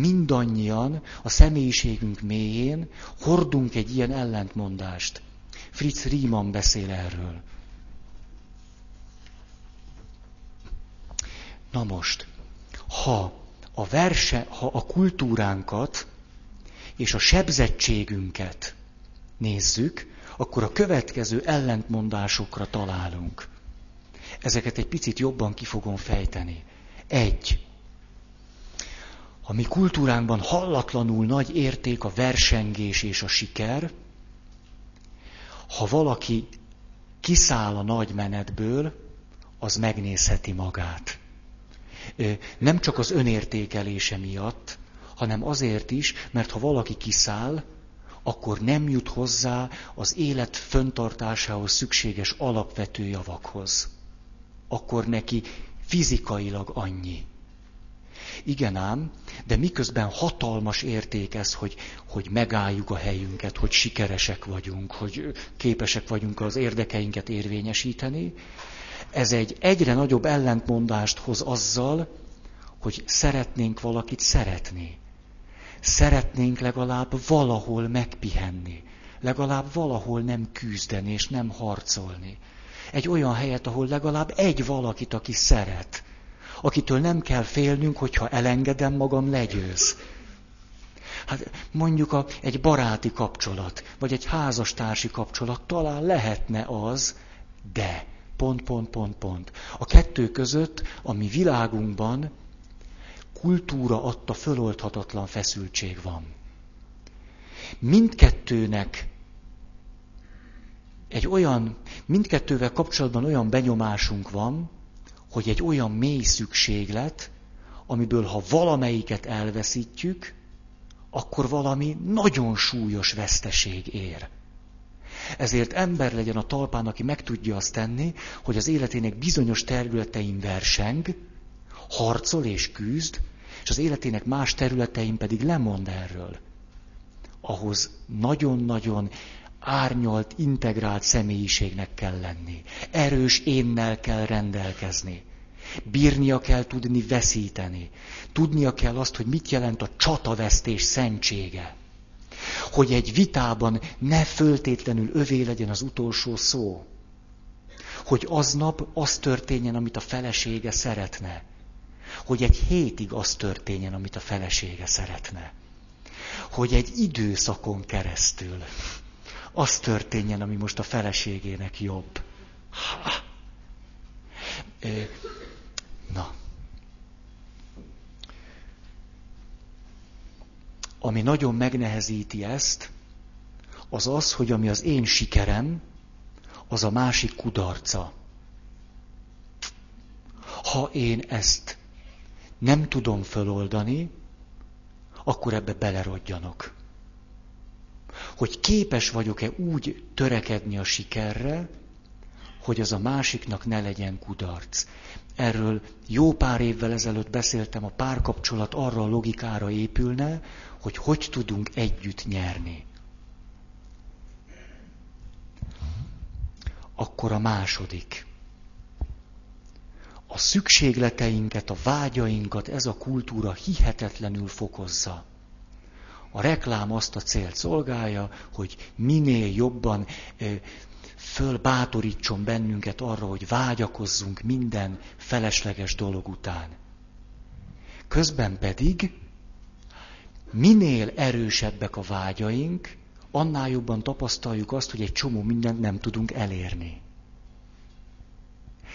mindannyian a személyiségünk mélyén hordunk egy ilyen ellentmondást. Fritz Riemann beszél erről. Na most, ha a verse, ha a kultúránkat és a sebzettségünket nézzük, akkor a következő ellentmondásokra találunk. Ezeket egy picit jobban ki fogom fejteni. Egy. A mi kultúránkban hallatlanul nagy érték a versengés és a siker. Ha valaki kiszáll a nagy menetből, az megnézheti magát nem csak az önértékelése miatt, hanem azért is, mert ha valaki kiszáll, akkor nem jut hozzá az élet föntartásához szükséges alapvető javakhoz. Akkor neki fizikailag annyi. Igen ám, de miközben hatalmas érték ez, hogy, hogy megálljuk a helyünket, hogy sikeresek vagyunk, hogy képesek vagyunk az érdekeinket érvényesíteni, ez egy egyre nagyobb ellentmondást hoz azzal, hogy szeretnénk valakit szeretni. Szeretnénk legalább valahol megpihenni. Legalább valahol nem küzdeni és nem harcolni. Egy olyan helyet, ahol legalább egy valakit, aki szeret. Akitől nem kell félnünk, hogyha elengedem magam, legyőz. Hát mondjuk a, egy baráti kapcsolat, vagy egy házastársi kapcsolat talán lehetne az, de pont, pont, pont, pont. A kettő között, ami világunkban kultúra adta föloldhatatlan feszültség van. Mindkettőnek egy olyan, mindkettővel kapcsolatban olyan benyomásunk van, hogy egy olyan mély szükséglet, amiből ha valamelyiket elveszítjük, akkor valami nagyon súlyos veszteség ér. Ezért ember legyen a talpán, aki meg tudja azt tenni, hogy az életének bizonyos területein verseng, harcol és küzd, és az életének más területein pedig lemond erről. Ahhoz nagyon-nagyon árnyalt, integrált személyiségnek kell lenni. Erős énnel kell rendelkezni. Bírnia kell tudni veszíteni. Tudnia kell azt, hogy mit jelent a csatavesztés szentsége. Hogy egy vitában ne föltétlenül övé legyen az utolsó szó. Hogy aznap az történjen, amit a felesége szeretne. Hogy egy hétig az történjen, amit a felesége szeretne. Hogy egy időszakon keresztül az történjen, ami most a feleségének jobb. Ha. Na. Ami nagyon megnehezíti ezt, az az, hogy ami az én sikerem, az a másik kudarca. Ha én ezt nem tudom föloldani, akkor ebbe belerodjanok. Hogy képes vagyok-e úgy törekedni a sikerre, hogy az a másiknak ne legyen kudarc. Erről jó pár évvel ezelőtt beszéltem, a párkapcsolat arra a logikára épülne, hogy hogy tudunk együtt nyerni. Akkor a második. A szükségleteinket, a vágyainkat ez a kultúra hihetetlenül fokozza. A reklám azt a célt szolgálja, hogy minél jobban fölbátorítson bennünket arra, hogy vágyakozzunk minden felesleges dolog után. Közben pedig minél erősebbek a vágyaink, annál jobban tapasztaljuk azt, hogy egy csomó mindent nem tudunk elérni.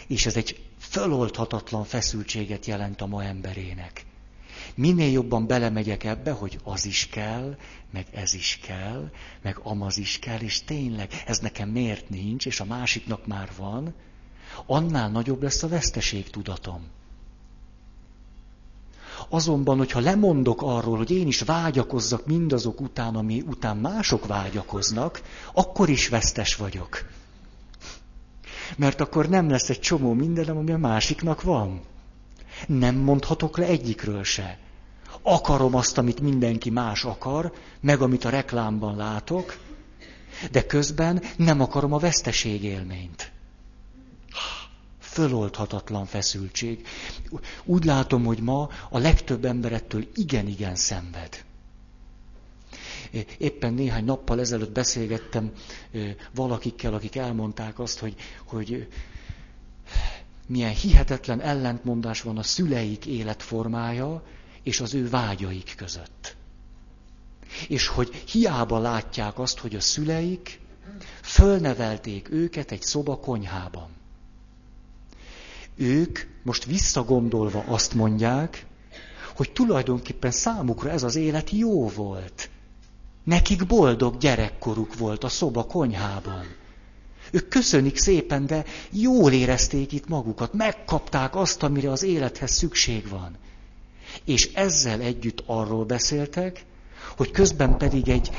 És ez egy föloldhatatlan feszültséget jelent a ma emberének. Minél jobban belemegyek ebbe, hogy az is kell, meg ez is kell, meg amaz is kell, és tényleg ez nekem miért nincs, és a másiknak már van, annál nagyobb lesz a veszteség tudatom. Azonban, hogyha lemondok arról, hogy én is vágyakozzak mindazok után, ami után mások vágyakoznak, akkor is vesztes vagyok. Mert akkor nem lesz egy csomó mindenem, ami a másiknak van. Nem mondhatok le egyikről se. Akarom azt, amit mindenki más akar, meg amit a reklámban látok, de közben nem akarom a veszteség élményt. Föloldhatatlan feszültség. Úgy látom, hogy ma a legtöbb emberettől igen-igen szenved. Éppen néhány nappal ezelőtt beszélgettem valakikkel, akik elmondták azt, hogy, hogy milyen hihetetlen ellentmondás van a szüleik életformája és az ő vágyaik között. És hogy hiába látják azt, hogy a szüleik fölnevelték őket egy szoba konyhában. Ők most visszagondolva azt mondják, hogy tulajdonképpen számukra ez az élet jó volt. Nekik boldog gyerekkoruk volt a szoba konyhában. Ők köszönik szépen, de jól érezték itt magukat, megkapták azt, amire az élethez szükség van. És ezzel együtt arról beszéltek, hogy közben pedig egy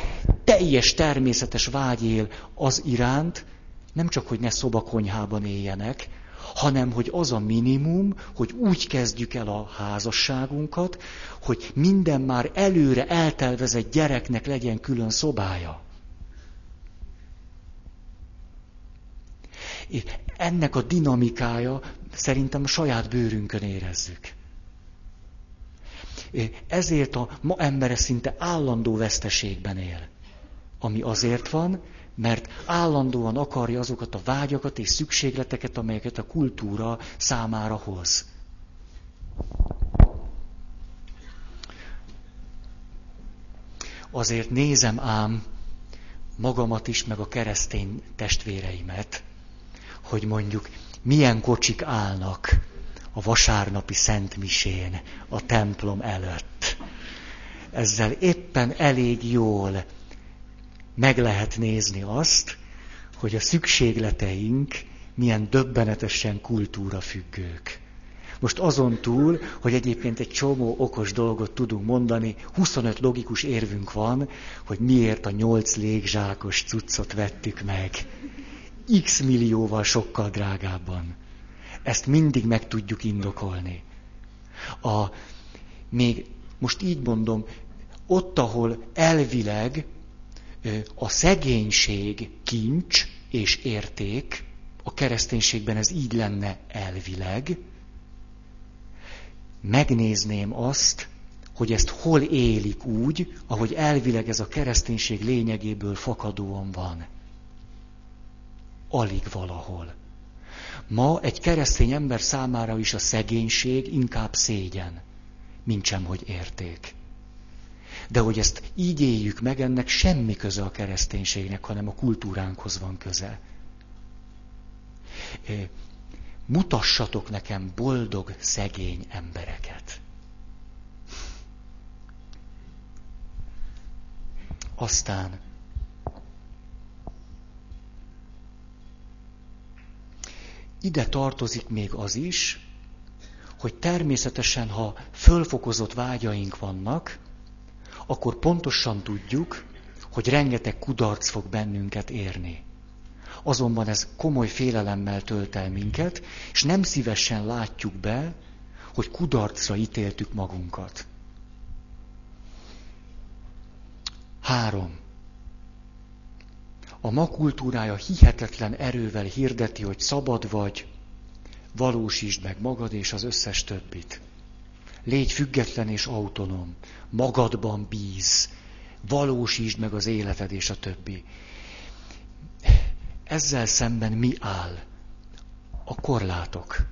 teljes természetes vágy él az iránt, nem csak, hogy ne szobakonyhában éljenek, hanem hogy az a minimum, hogy úgy kezdjük el a házasságunkat, hogy minden már előre eltelvezett gyereknek legyen külön szobája. És ennek a dinamikája szerintem a saját bőrünkön érezzük. ezért a ma embere szinte állandó veszteségben él. Ami azért van, mert állandóan akarja azokat a vágyakat és szükségleteket, amelyeket a kultúra számára hoz. Azért nézem ám magamat is, meg a keresztény testvéreimet, hogy mondjuk milyen kocsik állnak a vasárnapi szentmisén a templom előtt. Ezzel éppen elég jól meg lehet nézni azt, hogy a szükségleteink milyen döbbenetesen kultúra függők. Most azon túl, hogy egyébként egy csomó okos dolgot tudunk mondani, 25 logikus érvünk van, hogy miért a 8 légzsákos cuccot vettük meg. X millióval sokkal drágábban. Ezt mindig meg tudjuk indokolni. A, még most így mondom, ott, ahol elvileg a szegénység kincs és érték, a kereszténységben ez így lenne elvileg, megnézném azt, hogy ezt hol élik úgy, ahogy elvileg ez a kereszténység lényegéből fakadóan van. Alig valahol. Ma egy keresztény ember számára is a szegénység inkább szégyen, mint sem, hogy érték. De hogy ezt így éljük meg, ennek semmi köze a kereszténységnek, hanem a kultúránkhoz van köze. Mutassatok nekem boldog, szegény embereket. Aztán ide tartozik még az is, hogy természetesen, ha fölfokozott vágyaink vannak, akkor pontosan tudjuk, hogy rengeteg kudarc fog bennünket érni. Azonban ez komoly félelemmel tölt el minket, és nem szívesen látjuk be, hogy kudarcra ítéltük magunkat. Három. A ma kultúrája hihetetlen erővel hirdeti, hogy szabad vagy, valósítsd meg magad és az összes többit. Légy független és autonóm, magadban bíz, valósítsd meg az életed és a többi. Ezzel szemben mi áll? A korlátok,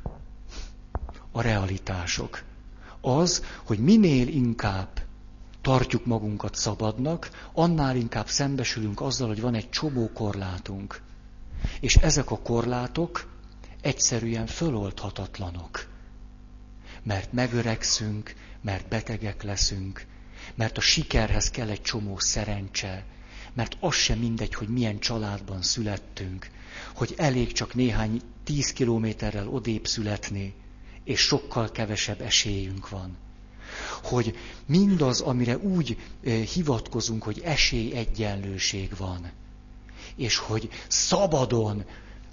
a realitások. Az, hogy minél inkább tartjuk magunkat szabadnak, annál inkább szembesülünk azzal, hogy van egy csomó korlátunk. És ezek a korlátok egyszerűen föloldhatatlanok. Mert megöregszünk, mert betegek leszünk, mert a sikerhez kell egy csomó szerencse, mert az sem mindegy, hogy milyen családban születtünk, hogy elég csak néhány tíz kilométerrel odébb születni, és sokkal kevesebb esélyünk van. Hogy mindaz, amire úgy hivatkozunk, hogy esélyegyenlőség van, és hogy szabadon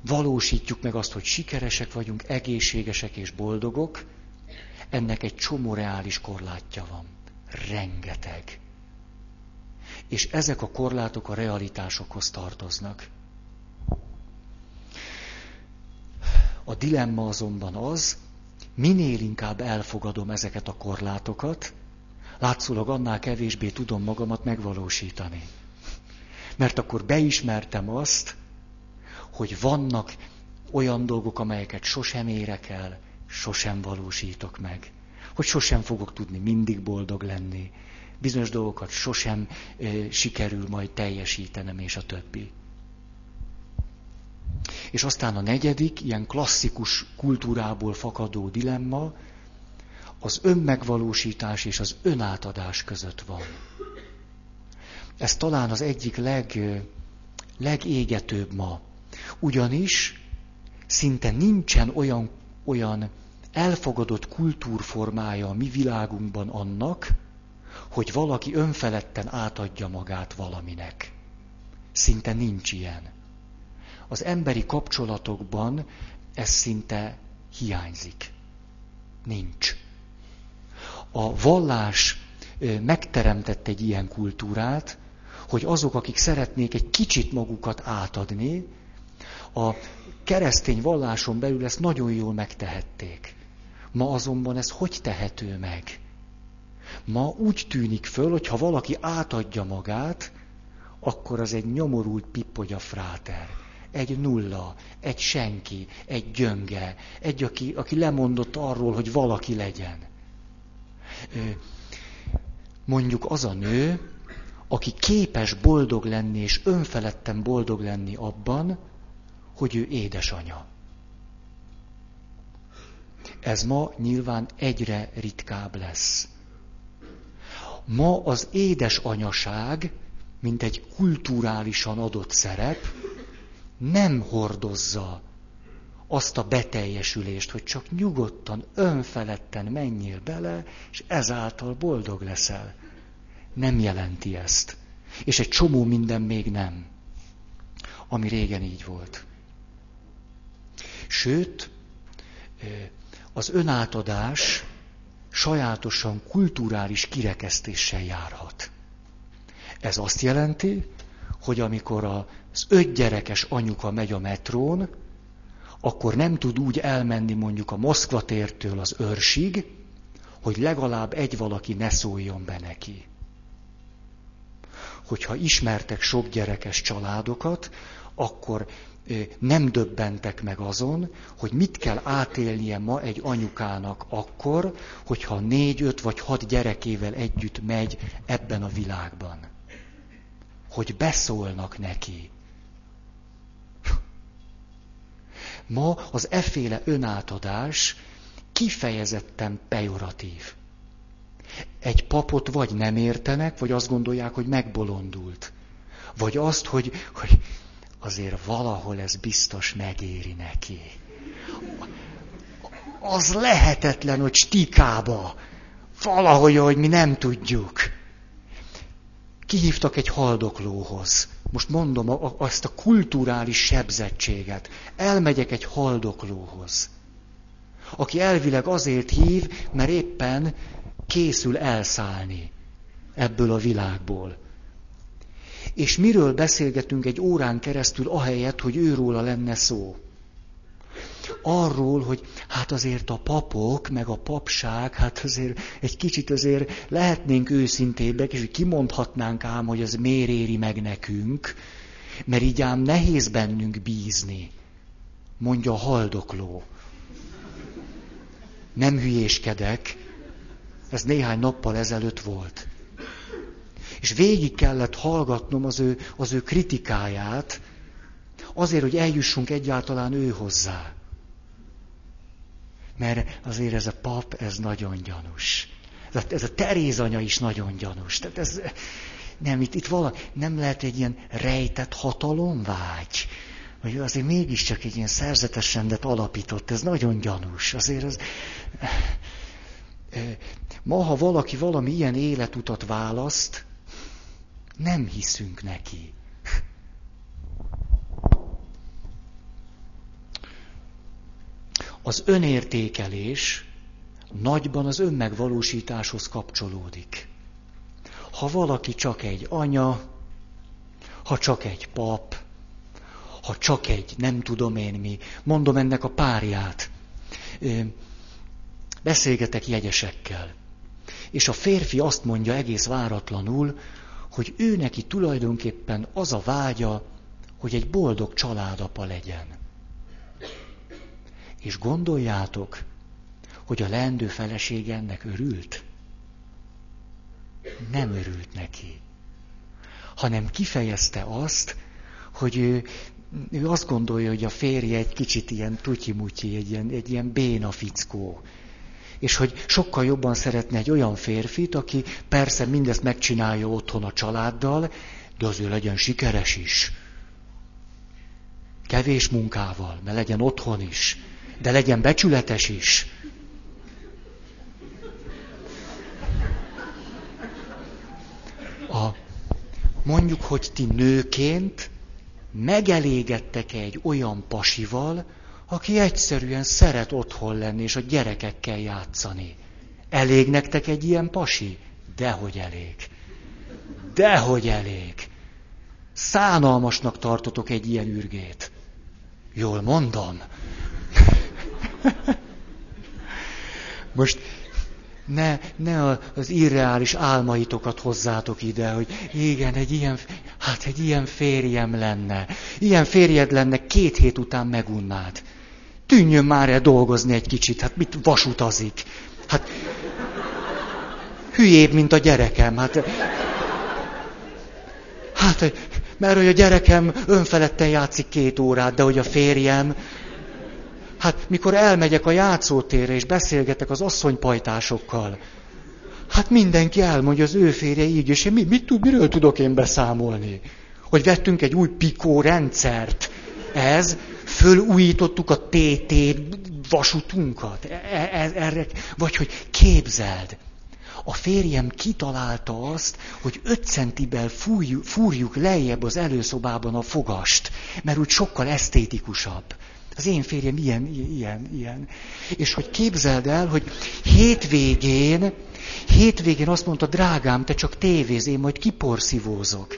valósítjuk meg azt, hogy sikeresek vagyunk, egészségesek és boldogok, ennek egy csomó reális korlátja van. Rengeteg. És ezek a korlátok a realitásokhoz tartoznak. A dilemma azonban az, minél inkább elfogadom ezeket a korlátokat, látszólag annál kevésbé tudom magamat megvalósítani. Mert akkor beismertem azt, hogy vannak olyan dolgok, amelyeket sosem érek el, sosem valósítok meg. Hogy sosem fogok tudni mindig boldog lenni, bizonyos dolgokat sosem e, sikerül majd teljesítenem, és a többi. És aztán a negyedik, ilyen klasszikus kultúrából fakadó dilemma, az önmegvalósítás és az önátadás között van. Ez talán az egyik leg, legégetőbb ma. Ugyanis szinte nincsen olyan, olyan elfogadott kultúrformája a mi világunkban annak, hogy valaki önfeledten átadja magát valaminek. Szinte nincs ilyen. Az emberi kapcsolatokban ez szinte hiányzik. Nincs. A vallás megteremtett egy ilyen kultúrát, hogy azok, akik szeretnék egy kicsit magukat átadni, a keresztény valláson belül ezt nagyon jól megtehették. Ma azonban ez hogy tehető meg? Ma úgy tűnik föl, hogy ha valaki átadja magát, akkor az egy nyomorult pippogya fráter. Egy nulla, egy senki, egy gyönge, egy, aki, aki lemondott arról, hogy valaki legyen. Mondjuk az a nő, aki képes boldog lenni és önfeledten boldog lenni abban, hogy ő édesanya. Ez ma nyilván egyre ritkább lesz. Ma az édesanyaság, mint egy kulturálisan adott szerep, nem hordozza azt a beteljesülést, hogy csak nyugodtan, önfeledten menjél bele, és ezáltal boldog leszel. Nem jelenti ezt. És egy csomó minden még nem, ami régen így volt. Sőt, az önátadás sajátosan kulturális kirekesztéssel járhat. Ez azt jelenti, hogy amikor az öt anyuka megy a metrón, akkor nem tud úgy elmenni mondjuk a Moszkva tértől az őrsig, hogy legalább egy valaki ne szóljon be neki. Hogyha ismertek sok gyerekes családokat, akkor nem döbbentek meg azon, hogy mit kell átélnie ma egy anyukának akkor, hogyha négy, öt vagy hat gyerekével együtt megy ebben a világban. Hogy beszólnak neki. Ma az efféle önátadás kifejezetten pejoratív. Egy papot vagy nem értenek, vagy azt gondolják, hogy megbolondult. Vagy azt, hogy, hogy azért valahol ez biztos megéri neki. Az lehetetlen, hogy stikába, valahogy, hogy mi nem tudjuk. Kihívtak egy haldoklóhoz. Most mondom azt a kulturális sebzettséget. Elmegyek egy haldoklóhoz, aki elvileg azért hív, mert éppen készül elszállni ebből a világból. És miről beszélgetünk egy órán keresztül, ahelyett, hogy őróla lenne szó? Arról, hogy hát azért a papok, meg a papság, hát azért egy kicsit azért lehetnénk őszintébbek, és kimondhatnánk ám, hogy ez miért éri meg nekünk, mert így ám nehéz bennünk bízni, mondja a haldokló. Nem hülyéskedek, ez néhány nappal ezelőtt volt és végig kellett hallgatnom az ő, az ő kritikáját, azért, hogy eljussunk egyáltalán ő hozzá. Mert azért ez a pap, ez nagyon gyanús. Ez a, ez a Teréz anya is nagyon gyanús. Tehát ez, nem, itt, itt vala, nem lehet egy ilyen rejtett hatalomvágy, vagy azért mégiscsak egy ilyen szerzetes rendet alapított, ez nagyon gyanús. Azért ez... Ma, ha valaki valami ilyen életutat választ, nem hiszünk neki. Az önértékelés nagyban az önmegvalósításhoz kapcsolódik. Ha valaki csak egy anya, ha csak egy pap, ha csak egy nem tudom én mi, mondom ennek a párját. Beszélgetek jegyesekkel. És a férfi azt mondja egész váratlanul, hogy ő neki tulajdonképpen az a vágya, hogy egy boldog családapa legyen. És gondoljátok, hogy a leendő feleség ennek örült? Nem örült neki. Hanem kifejezte azt, hogy ő, ő azt gondolja, hogy a férje egy kicsit ilyen tutyi egy ilyen, egy ilyen béna fickó és hogy sokkal jobban szeretne egy olyan férfit, aki persze mindezt megcsinálja otthon a családdal, de azért legyen sikeres is. Kevés munkával, mert legyen otthon is, de legyen becsületes is. A, mondjuk, hogy ti nőként megelégedtek egy olyan pasival, aki egyszerűen szeret otthon lenni és a gyerekekkel játszani. Elég nektek egy ilyen pasi? Dehogy elég. Dehogy elég. Szánalmasnak tartotok egy ilyen ürgét. Jól mondom. <laughs> Most ne, ne az irreális álmaitokat hozzátok ide, hogy igen, egy ilyen, hát egy ilyen férjem lenne. Ilyen férjed lenne, két hét után megunnád. Tűnjön már el dolgozni egy kicsit, hát mit vasutazik. Hát hülyébb, mint a gyerekem. Hát, hát mert hogy a gyerekem önfeledten játszik két órát, de hogy a férjem, Hát mikor elmegyek a játszótérre és beszélgetek az asszonypajtásokkal, hát mindenki elmondja az ő férje így, és én mit, mit tud, miről tudok én beszámolni? Hogy vettünk egy új pikó rendszert. Ez, fölújítottuk a TT vasutunkat. E, e, erre, vagy hogy képzeld, a férjem kitalálta azt, hogy öt centivel fúrjuk, fúrjuk lejjebb az előszobában a fogast, mert úgy sokkal esztétikusabb. Az én férjem ilyen, ilyen, ilyen. És hogy képzeld el, hogy hétvégén, hétvégén azt mondta, drágám, te csak tévéz, én majd kiporszivózok.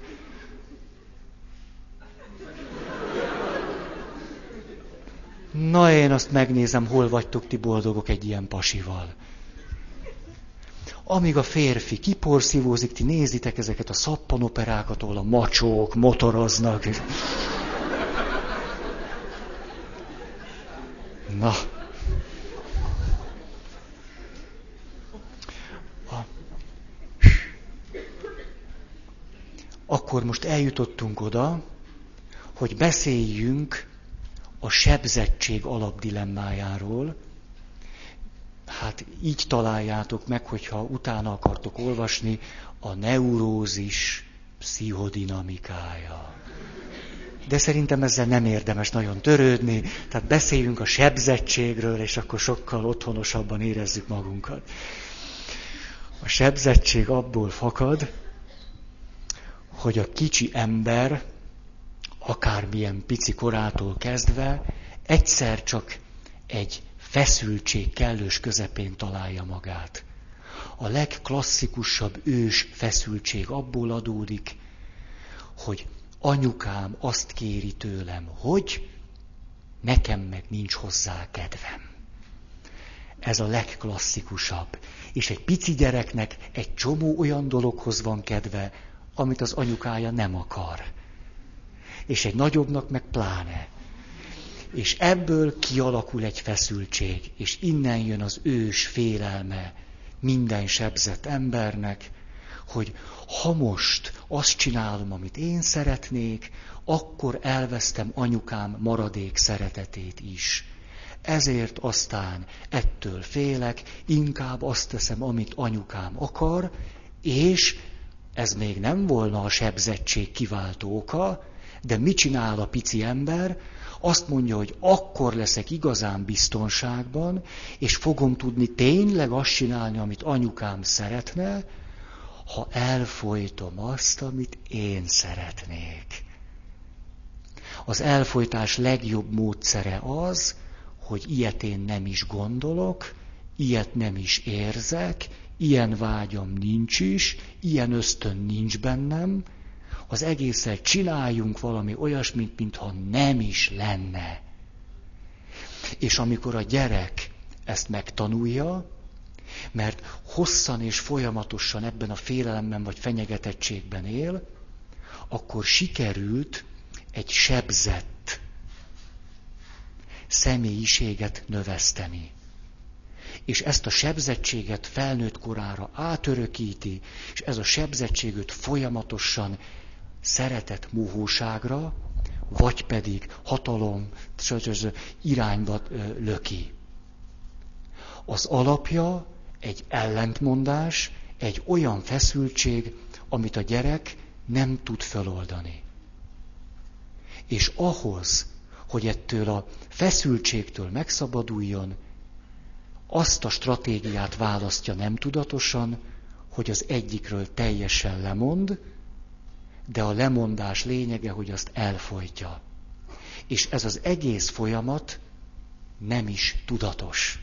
Na én azt megnézem, hol vagytok ti boldogok egy ilyen pasival. Amíg a férfi kiporszívózik, ti nézitek ezeket a szappanoperákat, ahol a macsók motoroznak. Na. Akkor most eljutottunk oda, hogy beszéljünk a sebzettség alapdilemmájáról. Hát így találjátok meg, hogyha utána akartok olvasni, a neurózis pszichodinamikája de szerintem ezzel nem érdemes nagyon törődni, tehát beszéljünk a sebzettségről, és akkor sokkal otthonosabban érezzük magunkat. A sebzettség abból fakad, hogy a kicsi ember, akármilyen pici korától kezdve, egyszer csak egy feszültség kellős közepén találja magát. A legklasszikusabb ős feszültség abból adódik, hogy anyukám azt kéri tőlem, hogy nekem meg nincs hozzá kedvem. Ez a legklasszikusabb. És egy pici gyereknek egy csomó olyan dologhoz van kedve, amit az anyukája nem akar. És egy nagyobbnak meg pláne. És ebből kialakul egy feszültség, és innen jön az ős félelme minden sebzett embernek, hogy ha most azt csinálom, amit én szeretnék, akkor elvesztem anyukám maradék szeretetét is. Ezért aztán ettől félek, inkább azt teszem, amit anyukám akar, és ez még nem volna a sebzettség kiváltó oka, de mit csinál a pici ember? Azt mondja, hogy akkor leszek igazán biztonságban, és fogom tudni tényleg azt csinálni, amit anyukám szeretne, ha elfolytom azt, amit én szeretnék. Az elfolytás legjobb módszere az, hogy ilyet én nem is gondolok, ilyet nem is érzek, ilyen vágyam nincs is, ilyen ösztön nincs bennem, az egészet csináljunk valami olyasmit, mintha nem is lenne. És amikor a gyerek ezt megtanulja, mert hosszan és folyamatosan ebben a félelemben vagy fenyegetettségben él, akkor sikerült egy sebzett személyiséget növeszteni. És ezt a sebzettséget felnőtt korára átörökíti, és ez a sebzettségőt folyamatosan szeretett mohóságra, vagy pedig hatalom irányba löki. Az alapja egy ellentmondás, egy olyan feszültség, amit a gyerek nem tud feloldani. És ahhoz, hogy ettől a feszültségtől megszabaduljon, azt a stratégiát választja nem tudatosan, hogy az egyikről teljesen lemond, de a lemondás lényege, hogy azt elfolytja. És ez az egész folyamat nem is tudatos.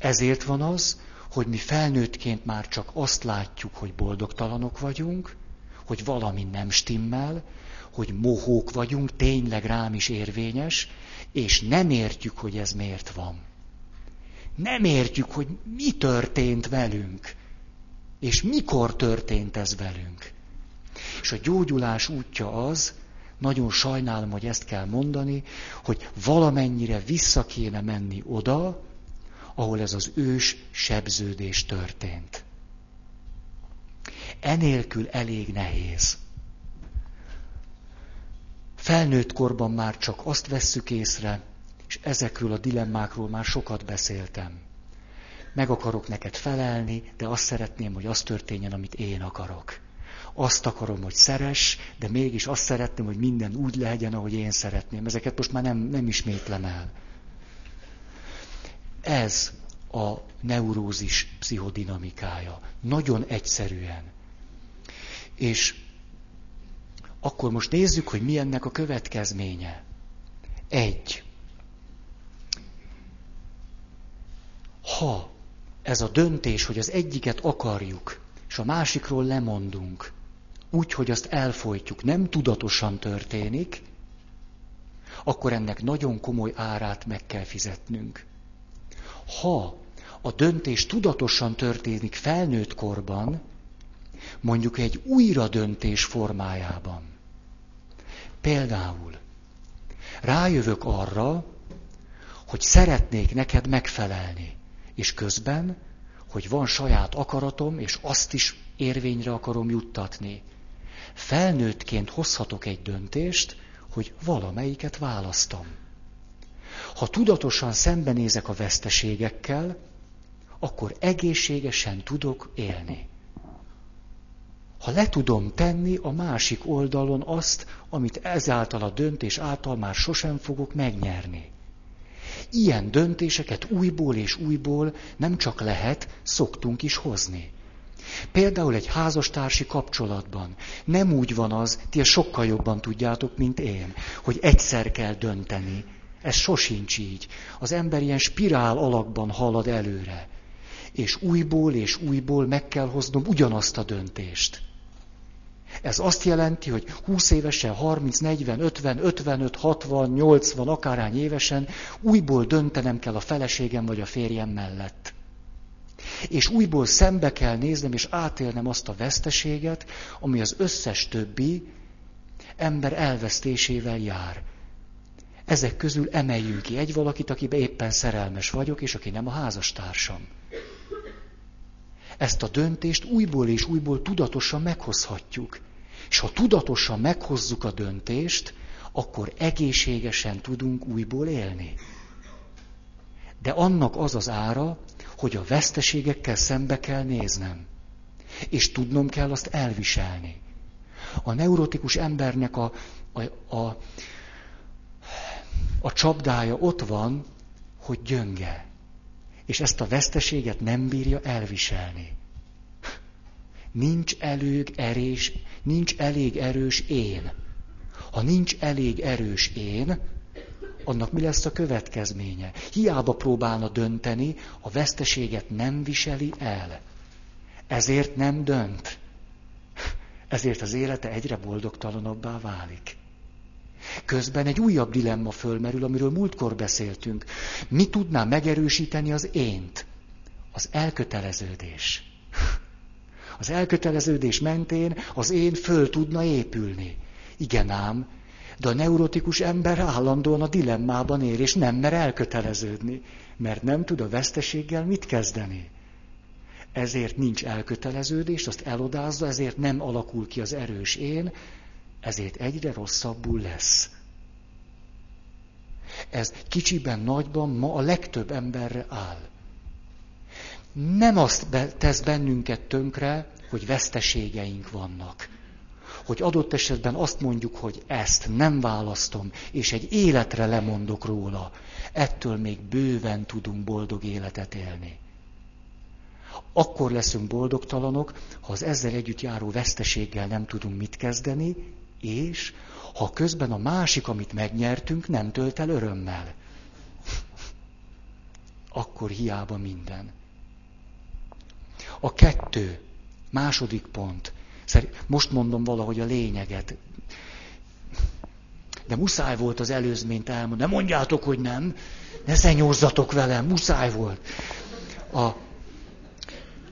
Ezért van az, hogy mi felnőttként már csak azt látjuk, hogy boldogtalanok vagyunk, hogy valami nem stimmel, hogy mohók vagyunk, tényleg rám is érvényes, és nem értjük, hogy ez miért van. Nem értjük, hogy mi történt velünk, és mikor történt ez velünk. És a gyógyulás útja az, nagyon sajnálom, hogy ezt kell mondani, hogy valamennyire vissza kéne menni oda, ahol ez az ős sebződés történt. Enélkül elég nehéz. Felnőtt korban már csak azt vesszük észre, és ezekről a dilemmákról már sokat beszéltem. Meg akarok neked felelni, de azt szeretném, hogy az történjen, amit én akarok. Azt akarom, hogy szeres, de mégis azt szeretném, hogy minden úgy legyen, ahogy én szeretném. Ezeket most már nem, nem ismétlem el. Ez a neurózis pszichodinamikája. Nagyon egyszerűen. És akkor most nézzük, hogy mi ennek a következménye. Egy. Ha ez a döntés, hogy az egyiket akarjuk, és a másikról lemondunk, úgy, hogy azt elfolytjuk, nem tudatosan történik, akkor ennek nagyon komoly árát meg kell fizetnünk. Ha a döntés tudatosan történik felnőtt korban, mondjuk egy újra döntés formájában. Például rájövök arra, hogy szeretnék neked megfelelni, és közben, hogy van saját akaratom, és azt is érvényre akarom juttatni. Felnőttként hozhatok egy döntést, hogy valamelyiket választom. Ha tudatosan szembenézek a veszteségekkel, akkor egészségesen tudok élni ha le tudom tenni a másik oldalon azt, amit ezáltal a döntés által már sosem fogok megnyerni. Ilyen döntéseket újból és újból nem csak lehet, szoktunk is hozni. Például egy házastársi kapcsolatban nem úgy van az, ti sokkal jobban tudjátok, mint én, hogy egyszer kell dönteni. Ez sosincs így. Az ember ilyen spirál alakban halad előre. És újból és újból meg kell hoznom ugyanazt a döntést. Ez azt jelenti, hogy 20 évesen, 30, 40, 50, 55, 60, 80, akárhány évesen újból döntenem kell a feleségem vagy a férjem mellett. És újból szembe kell néznem és átélnem azt a veszteséget, ami az összes többi ember elvesztésével jár. Ezek közül emeljünk ki egy valakit, akibe éppen szerelmes vagyok, és aki nem a házastársam. Ezt a döntést újból és újból tudatosan meghozhatjuk. És ha tudatosan meghozzuk a döntést, akkor egészségesen tudunk újból élni. De annak az az ára, hogy a veszteségekkel szembe kell néznem. És tudnom kell azt elviselni. A neurotikus embernek a, a, a, a csapdája ott van, hogy gyönge. És ezt a veszteséget nem bírja elviselni. Nincs elég erős, nincs elég erős én. Ha nincs elég erős én, annak mi lesz a következménye? Hiába próbálna dönteni, a veszteséget nem viseli el. Ezért nem dönt. Ezért az élete egyre boldogtalanabbá válik. Közben egy újabb dilemma fölmerül, amiről múltkor beszéltünk. Mi tudná megerősíteni az ént? Az elköteleződés. Az elköteleződés mentén az én föl tudna épülni. Igen ám, de a neurotikus ember állandóan a dilemmában él, és nem mer elköteleződni, mert nem tud a veszteséggel mit kezdeni. Ezért nincs elköteleződés, azt elodázza, ezért nem alakul ki az erős én, ezért egyre rosszabbul lesz. Ez kicsiben, nagyban ma a legtöbb emberre áll nem azt tesz bennünket tönkre, hogy veszteségeink vannak. Hogy adott esetben azt mondjuk, hogy ezt nem választom, és egy életre lemondok róla. Ettől még bőven tudunk boldog életet élni. Akkor leszünk boldogtalanok, ha az ezzel együtt járó veszteséggel nem tudunk mit kezdeni, és ha közben a másik, amit megnyertünk, nem tölt el örömmel. Akkor hiába minden. A kettő, második pont. Most mondom valahogy a lényeget. De muszáj volt az előzményt elmondani. Nem mondjátok, hogy nem. Ne zenyózzatok velem, muszáj volt. A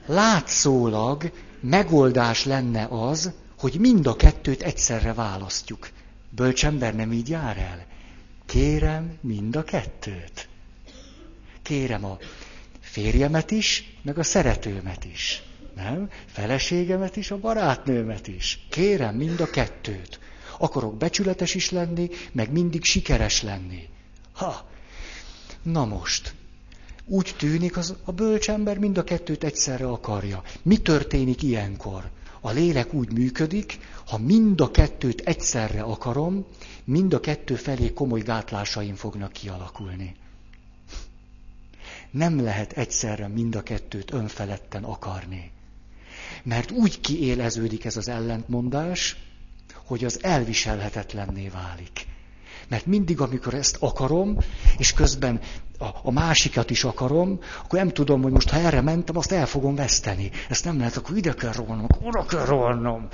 látszólag megoldás lenne az, hogy mind a kettőt egyszerre választjuk. Bölcsember nem így jár el. Kérem mind a kettőt. Kérem a férjemet is, meg a szeretőmet is. Nem? Feleségemet is, a barátnőmet is. Kérem mind a kettőt. Akarok becsületes is lenni, meg mindig sikeres lenni. Ha! Na most, úgy tűnik, az a bölcsember mind a kettőt egyszerre akarja. Mi történik ilyenkor? A lélek úgy működik, ha mind a kettőt egyszerre akarom, mind a kettő felé komoly gátlásaim fognak kialakulni. Nem lehet egyszerre mind a kettőt önfeledten akarni. Mert úgy kiéleződik ez az ellentmondás, hogy az elviselhetetlenné válik. Mert mindig, amikor ezt akarom, és közben a, a másikat is akarom, akkor nem tudom, hogy most ha erre mentem, azt el fogom veszteni. Ezt nem lehet, akkor ide kell rohannom, akkor oda kell rohannom.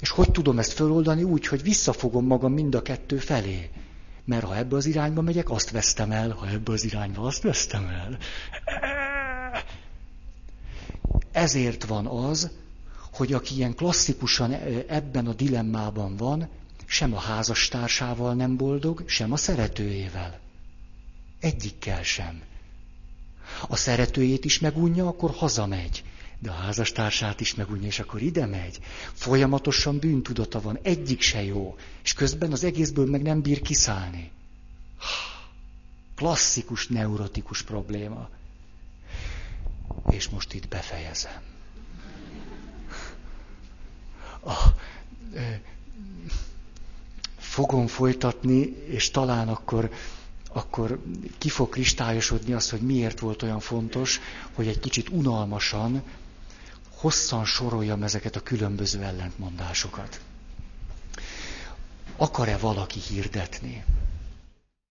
És hogy tudom ezt föloldani? Úgy, hogy visszafogom magam mind a kettő felé. Mert ha ebbe az irányba megyek, azt vesztem el, ha ebbe az irányba, azt vesztem el. Ezért van az, hogy aki ilyen klasszikusan ebben a dilemmában van, sem a házastársával nem boldog, sem a szeretőjével. Egyikkel sem. A szeretőjét is megunja, akkor hazamegy. De a házastársát is megunja, és akkor ide megy. Folyamatosan bűntudata van, egyik se jó. És közben az egészből meg nem bír kiszállni. Klasszikus neurotikus probléma. És most itt befejezem. A, fogom folytatni, és talán akkor, akkor ki fog kristályosodni az, hogy miért volt olyan fontos, hogy egy kicsit unalmasan, hosszan soroljam ezeket a különböző ellentmondásokat. Akar-e valaki hirdetni?